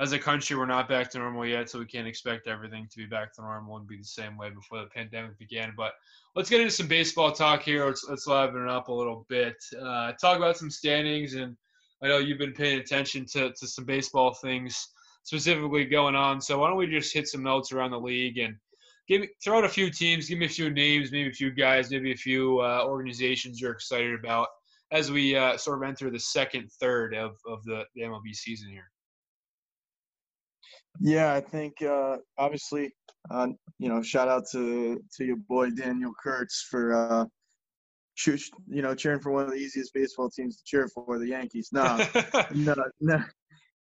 as a country, we're not back to normal yet, so we can't expect everything to be back to normal and be the same way before the pandemic began. But let's get into some baseball talk here. Let's, let's liven it up a little bit. Uh, talk about some standings, and I know you've been paying attention to, to some baseball things specifically going on. So why don't we just hit some notes around the league and give throw out a few teams, give me a few names, maybe a few guys, maybe a few uh, organizations you're excited about as we uh, sort of enter the second third of, of the, the MLB season here. Yeah, I think uh, obviously, uh, you know, shout out to to your boy Daniel Kurtz for uh, you know cheering for one of the easiest baseball teams to cheer for, the Yankees. No, no, no,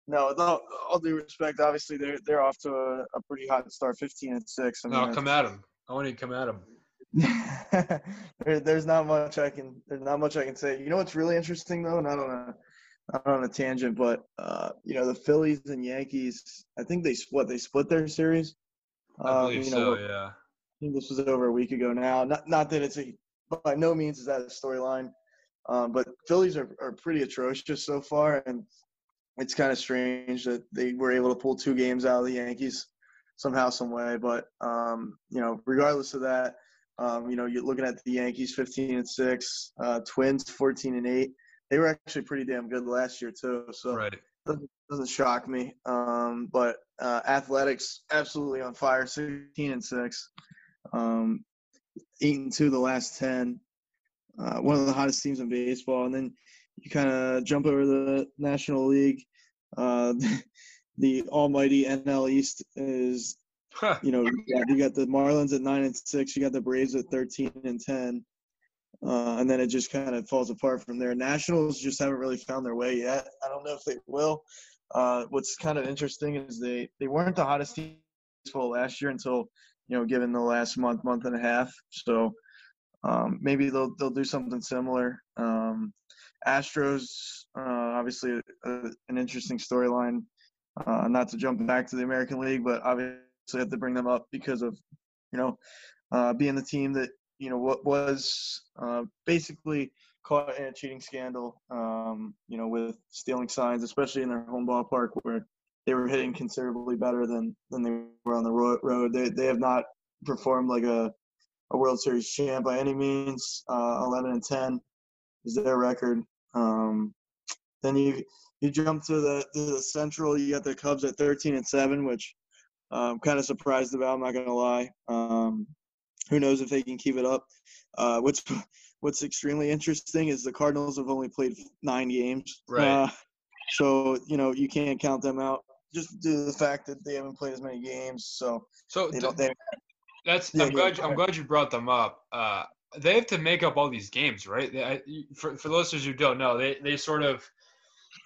no. With all, all, due respect, obviously they're they're off to a, a pretty hot start, fifteen and six. I mean, no, come at them. I want to come at them. there, there's not much I can there's not much I can say. You know what's really interesting though, and I don't know not on a tangent, but uh, you know the Phillies and Yankees. I think they split. They split their series. I believe um, know, so. Yeah. I think this was over a week ago now. Not not that it's a by no means is that a storyline, um, but Phillies are are pretty atrocious so far, and it's kind of strange that they were able to pull two games out of the Yankees somehow, some way. But um, you know, regardless of that, um, you know, you're looking at the Yankees 15 and six, uh, Twins 14 and eight they were actually pretty damn good last year too. So right. doesn't, doesn't shock me. Um, but uh, athletics absolutely on fire, 16 and six, um, eight and two the last ten. Uh, one of the hottest teams in baseball, and then you kind of jump over the National League. Uh, the almighty NL East is, huh. you know, you got, the Marlins at nine and six. You got the Braves at thirteen and ten. Uh, and then it just kind of falls apart from there. Nationals just haven't really found their way yet. I don't know if they will. Uh, what's kind of interesting is they, they weren't the hottest team last year until you know given the last month month and a half. So um, maybe they'll they'll do something similar. Um, Astros uh, obviously a, an interesting storyline. Uh, not to jump back to the American League, but obviously have to bring them up because of you know uh, being the team that you know what was uh, basically caught in a cheating scandal. Um, you know, with stealing signs, especially in their home ballpark where they were hitting considerably better than than they were on the road. They they have not performed like a a World Series champ by any means. Uh, 11 and 10 is their record. Um, then you you jump to the to the Central. You got the Cubs at 13 and seven, which I'm kind of surprised about. I'm not gonna lie. Um, who knows if they can keep it up? Uh, what's What's extremely interesting is the Cardinals have only played nine games. Right. Uh, so you know you can't count them out just due to the fact that they haven't played as many games. So So they don't. They, that's Yeah, I'm glad I'm glad you brought them up. Uh, they have to make up all these games, right? They, I, for for listeners who don't know, they they sort of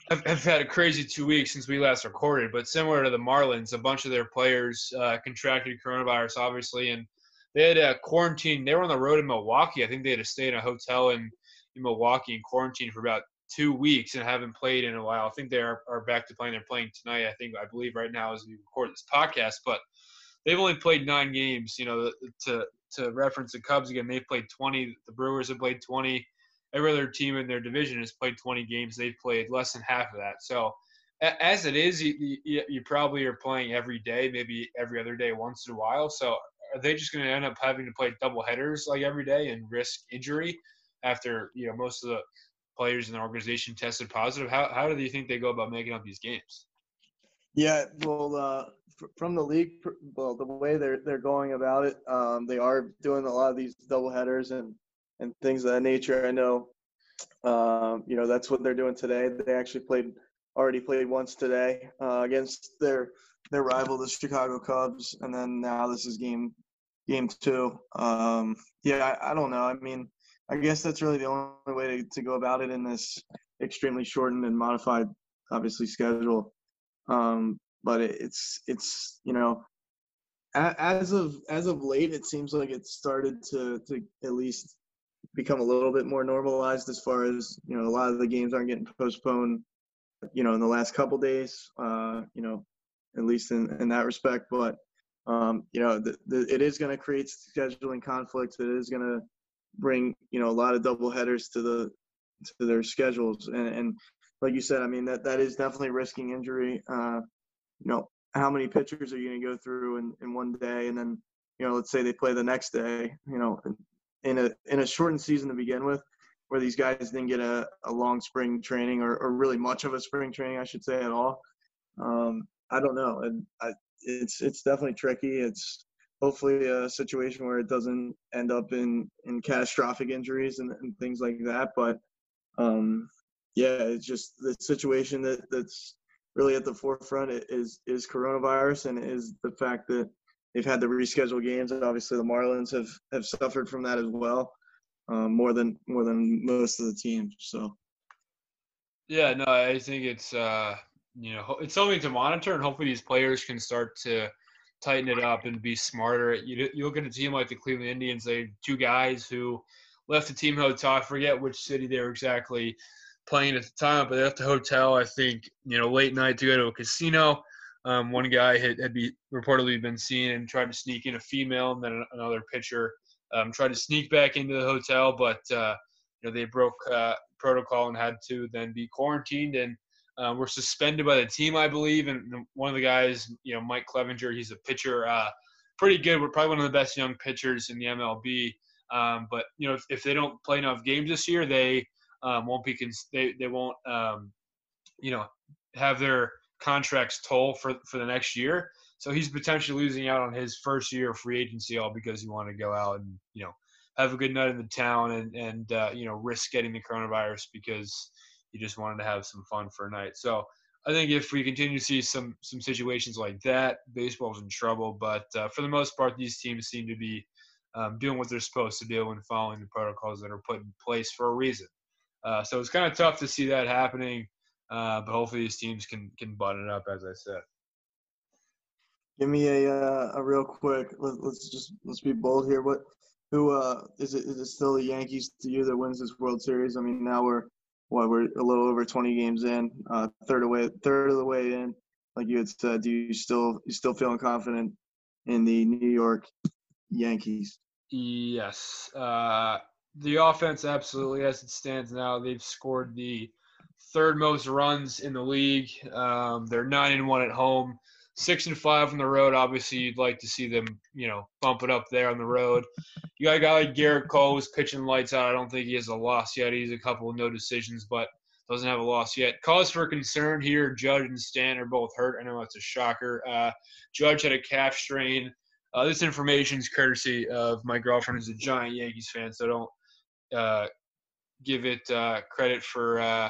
have, have had a crazy two weeks since we last recorded. But similar to the Marlins, a bunch of their players uh, contracted coronavirus, obviously, and they had a quarantine. They were on the road in Milwaukee. I think they had to stay in a hotel in, in Milwaukee and quarantine for about two weeks and haven't played in a while. I think they are, are back to playing. They're playing tonight. I think I believe right now as we record this podcast, but they've only played nine games. You know, to to reference the Cubs again, they've played 20. The Brewers have played 20. Every other team in their division has played 20 games. They've played less than half of that. So, as it is, you, you, you probably are playing every day, maybe every other day once in a while. So, are they just going to end up having to play double headers like every day and risk injury after you know most of the players in the organization tested positive? How how do you think they go about making up these games? Yeah, well, uh, from the league, well, the way they're they're going about it, um, they are doing a lot of these double headers and and things of that nature. I know, um, you know, that's what they're doing today. They actually played already played once today uh, against their their rival, the Chicago Cubs, and then now this is game game two. Um, yeah, I, I don't know. I mean, I guess that's really the only way to, to go about it in this extremely shortened and modified, obviously schedule. Um, but it, it's it's you know, as of as of late, it seems like it's started to to at least become a little bit more normalized as far as you know a lot of the games aren't getting postponed you know in the last couple days uh you know at least in in that respect. But um you know the, the, it is going to create scheduling conflicts. It is going to bring you know a lot of double headers to the to their schedules. And and like you said i mean that that is definitely risking injury. Uh you know how many pitchers are you going to go through in in one day? And then you know let's say they play the next day you know in a in a shortened season to begin with, where these guys didn't get a, a long spring training or, or really much of a spring training, I should say, at all. Um, I don't know, and I, it's it's definitely tricky. It's hopefully a situation where it doesn't end up in in catastrophic injuries and, and things like that. But um, yeah, it's just the situation that that's really at the forefront is is coronavirus and is the fact that they've had to reschedule games. And obviously, the Marlins have have suffered from that as well, um, more than more than most of the teams. So Yeah, no, I think it's uh, you know it's something to monitor, and hopefully these players can start to tighten it up and be smarter. You you look at a team like the Cleveland Indians, they two guys who left the team hotel. I forget which city they were exactly playing at the time, but they left the hotel. I think you know late night to go to a casino. Um, one guy had, had be reportedly been seen and tried to sneak in a female, and then another pitcher um, tried to sneak back into the hotel, but uh, you know they broke uh, protocol and had to then be quarantined and uh, were suspended by the team, I believe. And one of the guys, you know, Mike Clevinger, he's a pitcher, uh, pretty good. We're probably one of the best young pitchers in the MLB. Um, but you know, if, if they don't play enough games this year, they um, won't be cons- they they won't um, you know have their contracts toll for for the next year. So he's potentially losing out on his first year of free agency all because he wanted to go out and you know have a good night in the town and and uh, you know risk getting the coronavirus because he just wanted to have some fun for a night. So I think if we continue to see some some situations like that, baseball's in trouble. But uh, for the most part, these teams seem to be um, doing what they're supposed to do and following the protocols that are put in place for a reason. Uh, so it's kind of tough to see that happening, uh, but hopefully these teams can can button it up, as I said. give me a uh, a real quick. Let, let's just let's be bold here. What who uh is it? Is it still the Yankees to you that wins this World Series? I mean, now we're what we're a little over 20 games in, uh, third away, third of the way in. Like you had said, do you still you still feeling confident in the New York Yankees? Yes. Uh, the offense, absolutely, as it stands now, they've scored the third most runs in the league. Um, they're nine and one at home, six and five on the road. Obviously, you'd like to see them, you know, bump it up there on the road. You got a guy like Gerrit Cole who's pitching lights out. I don't think he has a loss yet. He's a couple of no decisions, but doesn't have a loss yet. Cause for concern here. Judge and Stan are both hurt. I know that's a shocker. Uh, Judge had a calf strain Uh, this information is courtesy of my girlfriend, who's a giant Yankees fan, so don't uh, give it uh, credit for uh,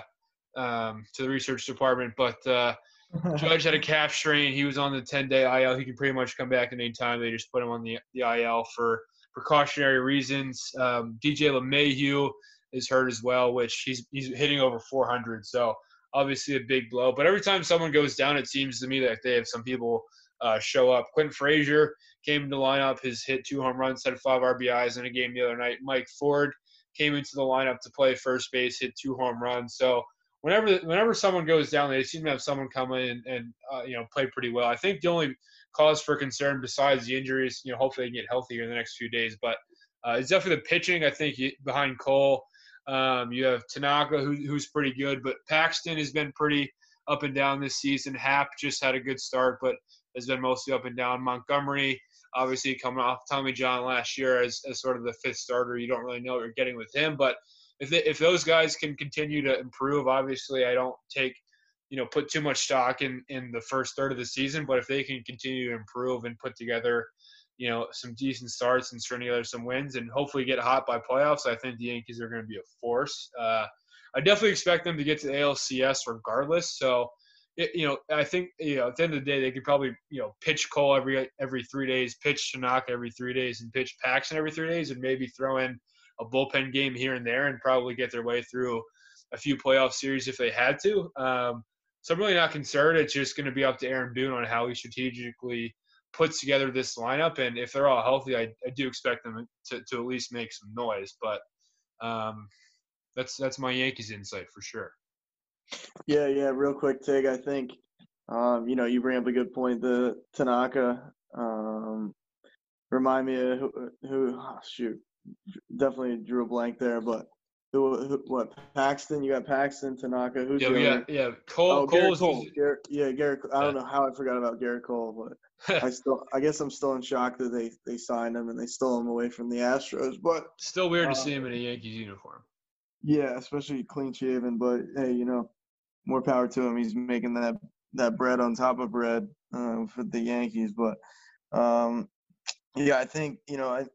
um, to the research department. But uh, Judge had a calf strain. He was on the 10-day IL. He can pretty much come back at any time. They just put him on the the IL for precautionary reasons. Um, DJ LeMahieu is hurt as well, which he's he's hitting over 400. So obviously a big blow. But every time someone goes down, it seems to me that they have some people uh, show up. Quentin Frazier came into the lineup, has hit two home runs, had five RBIs in a game the other night. Mike Ford came into the lineup to play first base, hit two home runs. So whenever whenever someone goes down, they seem to have someone come in and, and uh, you know play pretty well. I think the only cause for concern besides the injuries, you know, hopefully they can get healthier in the next few days, but uh, it's definitely the pitching. I think behind Cole, um, you have Tanaka, who, who's pretty good, but Paxton has been pretty up and down this season. Happ just had a good start, but has been mostly up and down. Montgomery, obviously coming off Tommy John last year as, as sort of the fifth starter, you don't really know what you're getting with him. But if they, if those guys can continue to improve, obviously I don't take you know put too much stock in in the first third of the season. But if they can continue to improve and put together you know some decent starts and string together some wins and hopefully get hot by playoffs, I think the Yankees are going to be a force. Uh, I definitely expect them to get to the ALCS regardless. So it, you know, I think you know at the end of the day they could probably you know pitch Cole every every three days, pitch Tanaka every three days, and pitch Paxton every three days, and maybe throw in a bullpen game here and there, and probably get their way through a few playoff series if they had to. Um, so I'm really not concerned. It's just going to be up to Aaron Boone on how he strategically puts together this lineup, and if they're all healthy, I, I do expect them to, to at least make some noise. But um, that's that's my Yankees insight for sure. Yeah, yeah. Real quick, Tig. I think um, you know you bring up a good point. The Tanaka um, remind me of who, who oh, shoot, definitely drew a blank there, but. Who, who, what Paxton? You got Paxton, Tanaka. Who's yeah, the yeah, yeah. Cole, Oh, Cole, Gerrit is, Cole. Gerrit, yeah, Gerrit. I don't Yeah. know how I forgot about Gerrit Cole, but I still, I guess I'm still in shock that they they signed him and they stole him away from the Astros. But still weird to Uh, see him in a Yankees uniform. yeah, especially clean shaven. But hey, you know, more power to him. He's making that that bread on top of bread uh, for the Yankees. But um, yeah, I think you know, I,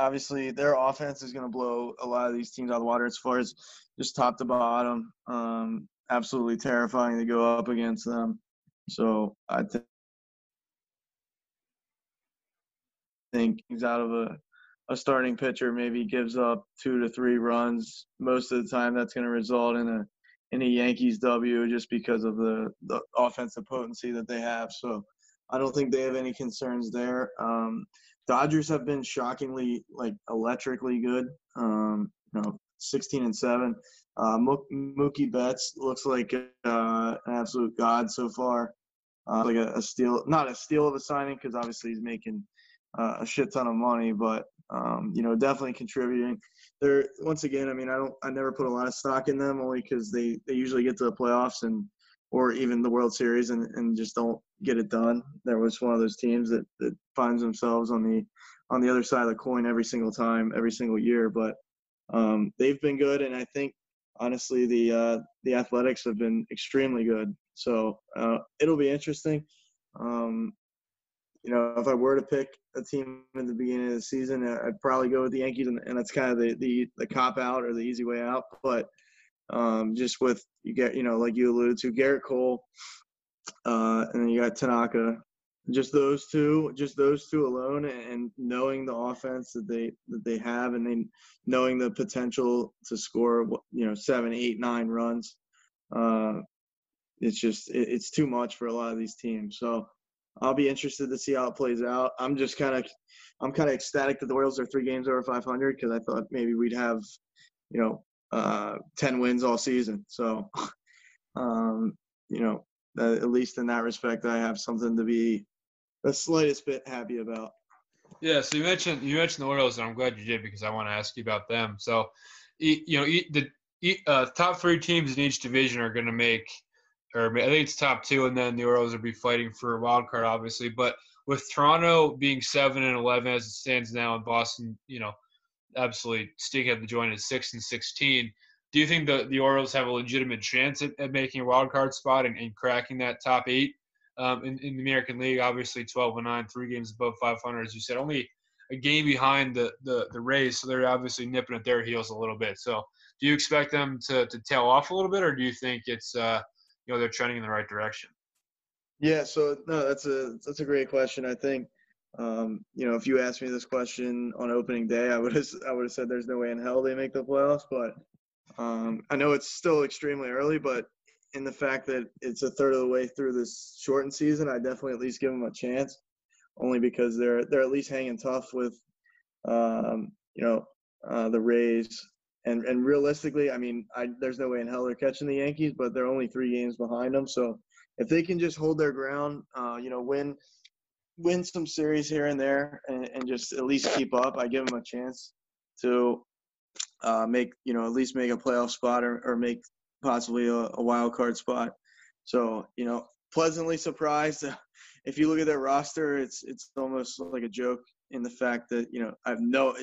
obviously their offense is going to blow a lot of these teams out of the water as far as just top to bottom. Um, absolutely terrifying to go up against them. So I th- think he's out of a a starting pitcher maybe gives up two to three runs most of the time that's going to result in a in a Yankees W just because of the the offensive potency that they have so I don't think they have any concerns there um, Dodgers have been shockingly like electrically good um, you know 16 and 7 uh, Mo- Mookie Betts looks like uh, an absolute god so far uh, like a, a steal not a steal of a signing because obviously he's making uh, a shit ton of money, but um, you know, definitely contributing. They're once again, I mean, I don't, I never put a lot of stock in them only because they they usually get to the playoffs and or even the World Series and, and just don't get it done. There was one of those teams that that finds themselves on the on the other side of the coin every single time, every single year. But um, they've been good, and I think honestly the uh, the Athletics have been extremely good. So uh, it'll be interesting. Um, you know, if I were to pick a team at the beginning of the season, I'd probably go with the Yankees, and, and that's kind of the, the the cop out or the easy way out. But um, just with you get, you know, like you alluded to, Gerrit Cole, uh, and then you got Tanaka. Just those two, just those two alone, and knowing the offense that they that they have, and then knowing the potential to score, you know, seven, eight, nine runs. Uh, it's just it, it's too much for a lot of these teams. So I'll be interested to see how it plays out. I'm just kind of, I'm kind of ecstatic that the Royals are three games over 500 because I thought maybe we'd have, you know, uh, 10 wins all season. So, um, you know, at least in that respect, I have something to be the slightest bit happy about. Yeah, so you mentioned you mentioned the Orioles, and I'm glad you did because I want to ask you about them. So, you know, the uh, top three teams in each division are going to make, or I think it's top two, and then the Orioles will be fighting for a wild card, obviously. But with Toronto being seven and eleven as it stands now, and Boston, you know, absolutely sticking at the joint at six and sixteen. Do you think the the Orioles have a legitimate chance at, at making a wild card spot and, and cracking that top eight um, in, in the American League. Obviously, 12 and 9, three games above 500, as you said. Only a game behind the, the, the Rays, so they're obviously nipping at their heels a little bit. So, do you expect them to, to tail off a little bit, or do you think it's uh, you know they're trending in the right direction? Yeah, so no, that's a that's a great question. I think um, you know if you asked me this question on opening day, I would have I would have said there's no way in hell they make the playoffs. But um, I know it's still extremely early, but in the fact that it's a third of the way through this shortened season, I definitely at least give them a chance only because they're they're at least hanging tough with um, you know uh, the Rays. And and realistically, I mean, I, there's no way in hell they're catching the Yankees, but they're only three games behind them. So if they can just hold their ground, uh, you know, win win some series here and there, and, and just at least keep up, I give them a chance to uh, make you know at least make a playoff spot or, or make possibly a, a wild card spot. So you know, pleasantly surprised. if you look at their roster, it's it's almost like a joke in the fact that you know I've no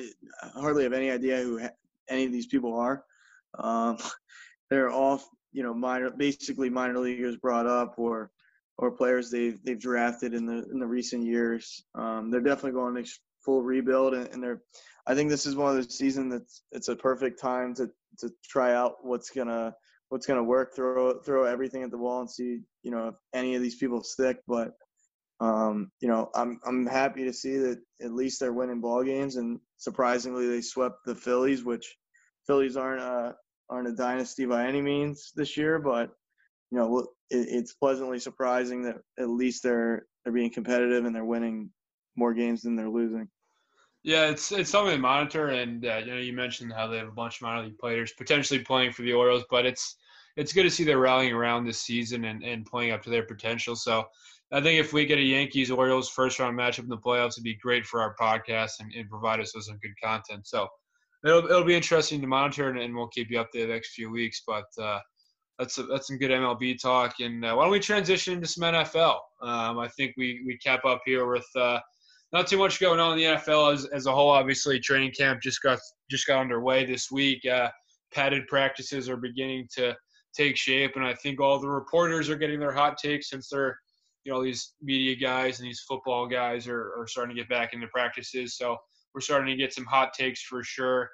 hardly have any idea who any of these people are. Um, they're all you know minor, basically minor leaguers brought up or or players they've they've drafted in the in the recent years. Um, they're definitely going to full rebuild, and, and they're. I think this is one of the seasons that's it's a perfect time to to try out what's gonna what's gonna work. Throw throw everything at the wall and see you know if any of these people stick. But um, you know, I'm I'm happy to see that at least they're winning ball games, and surprisingly, they swept the Phillies, which Phillies aren't a aren't a dynasty by any means this year, but you know, it, it's pleasantly surprising that at least they're they're being competitive and they're winning more games than they're losing. Yeah, it's it's something to monitor, and uh, you know, you mentioned how they have a bunch of minor league players potentially playing for the Orioles, but it's it's good to see they're rallying around this season and, and playing up to their potential. So I think if we get a Yankees Orioles first round matchup in the playoffs, it'd be great for our podcast and, and provide us with some good content. So it'll it'll be interesting to monitor, and, and we'll keep you updated the next few weeks. But uh, that's a, that's some good MLB talk. And uh, why don't we transition into some NFL? Um, I think we we cap up here with uh, not too much going on in the NFL as, as a whole. Obviously, training camp just got just got underway this week. Uh, padded practices are beginning to take shape, and I think all the reporters are getting their hot takes since they're you know these media guys and these football guys are, are starting to get back into practices. So we're starting to get some hot takes for sure.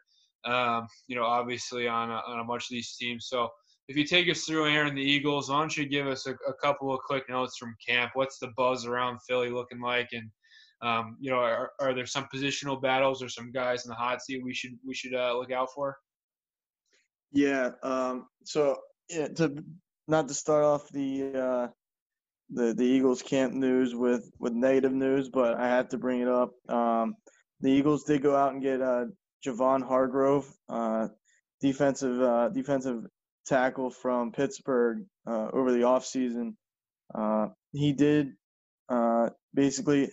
Um, you know, obviously on a, on a bunch of these teams. So if you take us through Aaron, the Eagles, why don't you give us a, a couple of quick notes from camp? What's the buzz around Philly looking like, and um, you know, are, are, there some positional battles or some guys in the hot seat we should we should uh, look out for? Yeah. Um, so yeah, to not to start off the uh, the the Eagles camp news with with negative news, but I have to bring it up. Um, the Eagles did go out and get uh, Javon Hargrave, uh, defensive uh, defensive tackle from Pittsburgh uh, over the offseason. Uh, he did uh, basically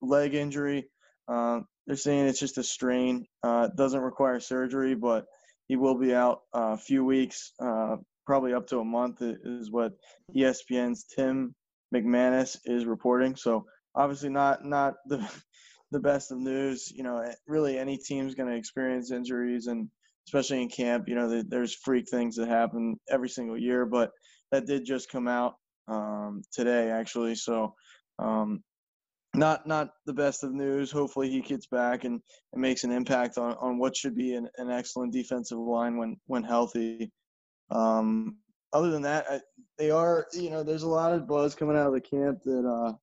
leg injury. Uh, they're saying it's just a strain. Uh, doesn't require surgery, but he will be out a few weeks, uh, probably up to a month, is what ESPN's Tim McManus is reporting. So obviously not not the the best of news. You know, eh, really any team's going to experience injuries, and especially in camp, you know, there's freak things that happen every single year. But that did just come out um, today, actually. So um, not not the best of news. Hopefully he gets back and, and makes an impact on, on what should be an, an excellent defensive line when when healthy. Um, other than that, I, they are you know there's a lot of buzz coming out of the camp that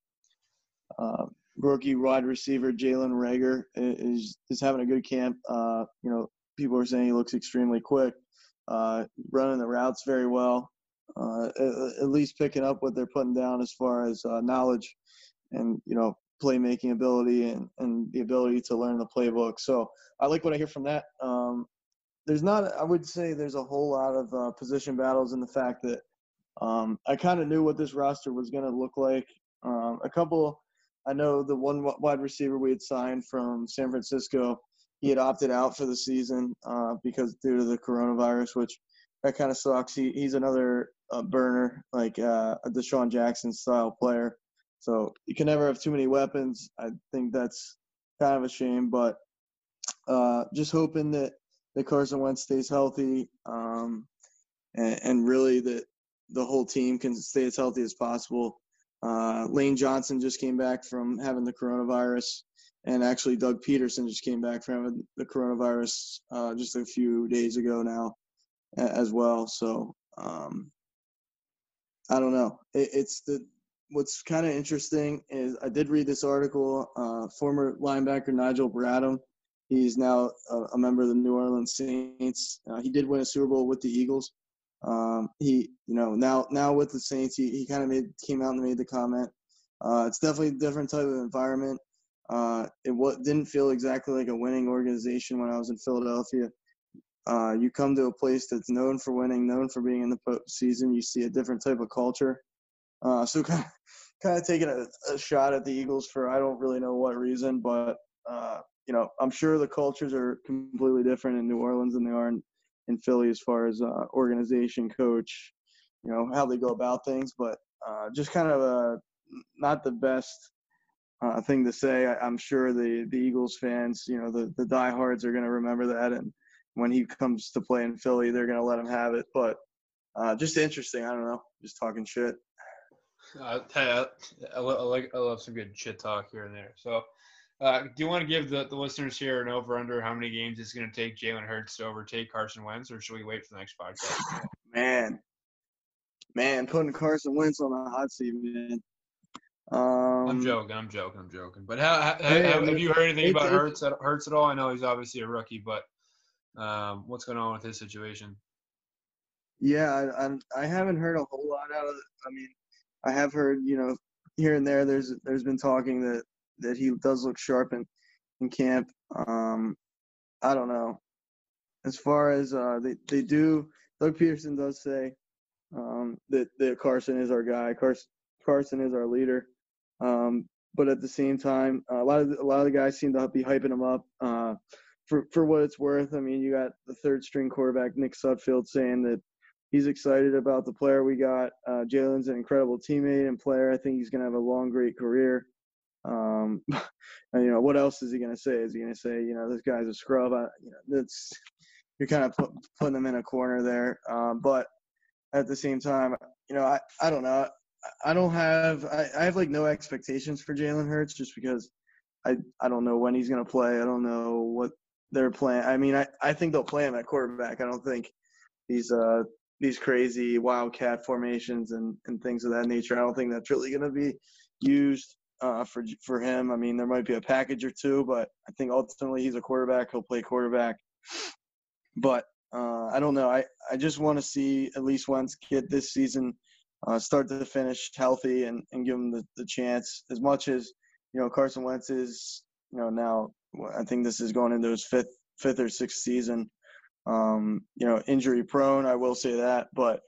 uh, uh, rookie wide receiver Jalen Reagor is is having a good camp. Uh, you know people are saying he looks extremely quick, uh, running the routes very well. Uh, at, at, least picking up what they're putting down as far as uh, knowledge and you know playmaking ability and, and the ability to learn the playbook. So I like what I hear from that. Um, there's not, I would say, there's a whole lot of uh, position battles in the fact that um, I kind of knew what this roster was going to look like. Um, a couple, I know the one wide receiver we had signed from San Francisco, he had opted out for the season uh, because due to the coronavirus, which that kind of sucks. He, he's another uh, burner, like uh, a DeSean Jackson style player. So you can never have too many weapons. I think that's kind of a shame, but uh, just hoping that, that Carson Wentz stays healthy um, and, and, really that the whole team can stay as healthy as possible. Uh, Lane Johnson just came back from having the coronavirus, and actually Doug Pederson just came back from the coronavirus uh, just a few days ago now, as well. So um, I don't know. It, it's the what's kind of interesting is I did read this article. Uh, former linebacker Nigel Bradham, he's now a, a, member of the New Orleans Saints. Uh, he did win a Super Bowl with the Eagles. Um, he, you know, now now with the Saints, he, he kind of made came out and made the comment. Uh, it's definitely a different type of environment. Uh, it what didn't feel exactly like a winning organization when I was in Philadelphia. Uh, you come to a place that's known for winning, known for being in the postseason. You see a different type of culture. Uh, so kind of, kind of taking a, a, shot at the Eagles for I don't really know what reason, but uh, you know I'm sure the cultures are completely different in New Orleans than they are in, in Philly as far as uh, organization, coach, you know how they go about things. But uh, just kind of a not the best uh, thing to say. I, am sure the the Eagles fans, you know, the the diehards are going to remember that, and when he comes to play in Philly, they're going to let him have it. But uh, just interesting. I don't know. Just talking shit. Uh, I, I, like I love some good shit talk here and there. So, uh, do you want to give the, the listeners here an over under how many games it's going to take Jalen Hurts to overtake Carson Wentz, or should we wait for the next podcast? man, man, putting Carson Wentz on the hot seat, man. Um, I'm joking. I'm joking. I'm joking. But how, how, hey, have, have, you heard anything about Hurts? At, Hurts at all? I know he's obviously a rookie, but um, what's going on with his situation? Yeah, I, I, I haven't heard a whole lot out of. I mean, I have heard, you know, here and there. There's there's been talking that that he does look sharp in in camp. Um, I don't know. As far as uh, they they do, Doug Pederson does say um, that that Carson is our guy. Carson Carson is our leader. Um, but at the same time, a lot of a lot of the guys seem to be hyping him up. Uh, for for what it's worth, I mean, you got the third string quarterback Nick Sudfeld saying that he's excited about the player we got. Uh, Jalen's an incredible teammate and player. I think he's going to have a long, great career. Um, and, you know, what else is he going to say? Is he going to say, you know, this guy's a scrub? I, you know, that's you're kind of put, putting him in a corner there. Um, but at the same time, you know, I, I don't know. I don't have I, I have like no expectations for Jalen Hurts just because I I don't know when he's gonna play. I don't know what they're playing. I mean, I, I think they'll play him at quarterback. I don't think these uh these crazy wildcat formations and, and things of that nature. I don't think that's really to be used uh, for for him. I mean, there might be a package or two, but I think ultimately he's a quarterback. He'll play quarterback. But uh, I don't know. I, I just want to see at least once get this season uh, start to finish healthy and, and give him the, the chance. As much as you know, Carson Wentz is you know now I think this is going into his fifth fifth or sixth season. Um, you know, injury prone, I will say that, but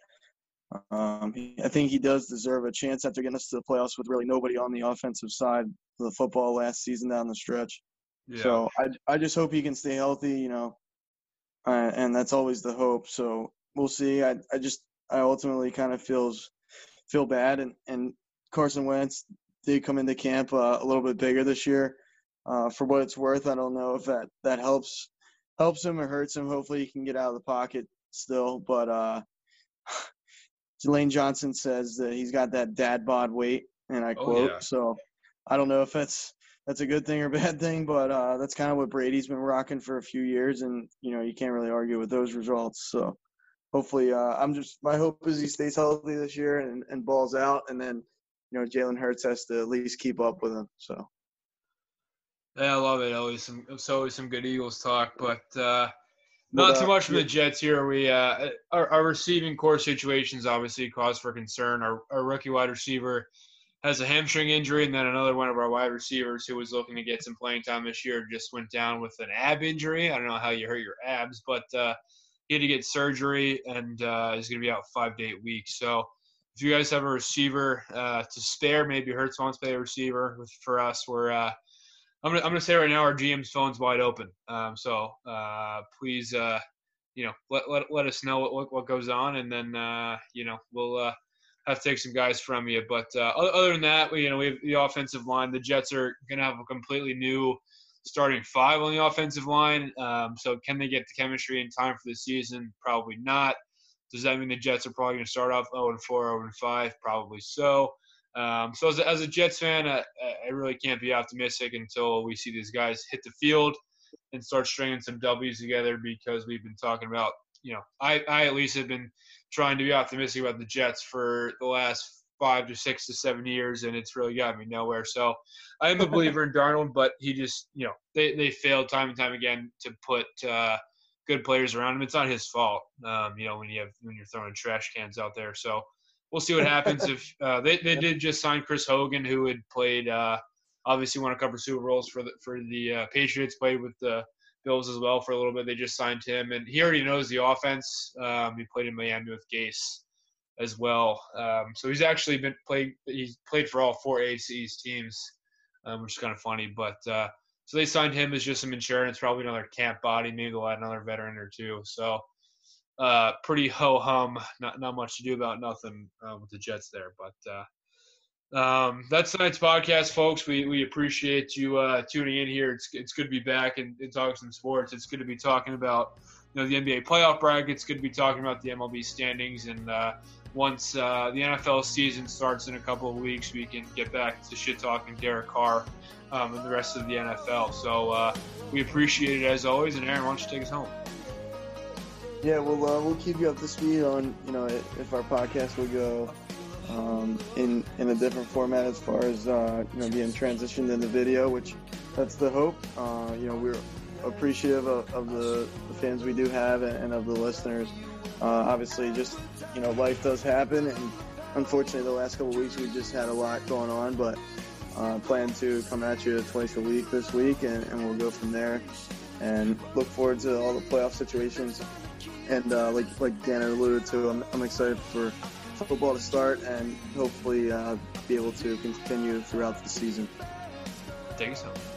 um, I think he does deserve a chance after getting us to the playoffs with really nobody on the offensive side of the football last season down the stretch. Yeah. So I, I just hope he can stay healthy, you know, uh, and that's always the hope. So we'll see. I, I just, I ultimately kind of feels, feel bad. And, and Carson Wentz did come into camp uh, a little bit bigger this year. Uh, for what it's worth, I don't know if that, that helps helps him or hurts him. Hopefully, he can get out of the pocket still. But uh, Lane Johnson says that he's got that dad bod weight, and I oh, quote. Yeah. So I don't know if that's that's a good thing or bad thing, but uh, that's kind of what Brady's been rocking for a few years, and you know you can't really argue with those results. So hopefully, uh, I'm just my hope is he stays healthy this year and, and balls out, and then you know Jalen Hurts has to at least keep up with him. So. Yeah, I love it. Always some it's always some good Eagles talk, but uh, not too much from the Jets here. We uh, our, our receiving corps situations obviously cause for concern. Our, our rookie wide receiver has a hamstring injury, and then another one of our wide receivers who was looking to get some playing time this year just went down with an ab injury. I don't know how you hurt your abs, but uh, he had to get surgery and uh, is going to be out five to eight weeks. So if you guys have a receiver uh, to spare, maybe Hurts wants to play a receiver. With, for us, we're uh, I'm gonna, I'm gonna say right now our GM's phone's wide open. Um, so uh, please, uh, you know, let, let, let us know what, what, goes on, and then uh, you know we'll uh, have to take some guys from you. But other than that, you know, we have the offensive line. The Jets are gonna have a completely new starting five on the offensive line. Um, so can they get the chemistry in time for the season? Probably not. Does that mean the Jets are probably going to start off 0 and 4, 0 and 5? Probably so. Um, so as a, as a Jets fan, I, I really can't be optimistic until we see these guys hit the field and start stringing some W's together because we've been talking about, you know, I, I at least have been trying to be optimistic about the Jets for the last five to six to seven years, and it's really got me nowhere. So I am a believer in Darnold, but he just, you know, they, they failed time and time again to put uh, good players around him. It's not his fault, um, you know, when you have when you're throwing trash cans out there. So we'll see what happens if uh, they they did just sign Chris Hogan, who had played uh, obviously won a couple Super Bowls for the for the uh, Patriots, played with the Bills as well for a little bit. They just signed him, and he already knows the offense. Um, he played in Miami with Gase as well, um, so he's actually been played. He's played for all four AFC East teams, um, which is kind of funny. But uh, so they signed him as just some insurance, probably another camp body. Maybe they'll add another veteran or two. So uh, pretty ho hum. Not not much to do about nothing uh, with the Jets there, but. Um, that's tonight's podcast, folks. We, we appreciate you uh, tuning in here. It's, it's good to be back and, and talking some sports. It's good to be talking about you know the NBA playoff bracket. It's good to be talking about the MLB standings. And uh, once uh, the NFL season starts in a couple of weeks, we can get back to shit talking Derek Carr um, and the rest of the NFL. So uh, we appreciate it as always. And Aaron, why don't you take us home? Yeah, we'll uh, we'll keep you up to speed on you know if our podcast will go um, in in a different format as far as uh, you know being transitioned into video, which that's the hope. Uh, you know, we're appreciative of, of the, the, fans we do have and, and of the listeners. Uh, obviously, just you know, life does happen, and unfortunately, the last couple weeks we just had a lot going on, but. Uh, plan to come at you twice a week this week, and, and we'll go from there. And look forward to all the playoff situations. And uh, like like Dan alluded to, I'm, I'm excited for football to start and hopefully uh, be able to continue throughout the season. Thank you so much.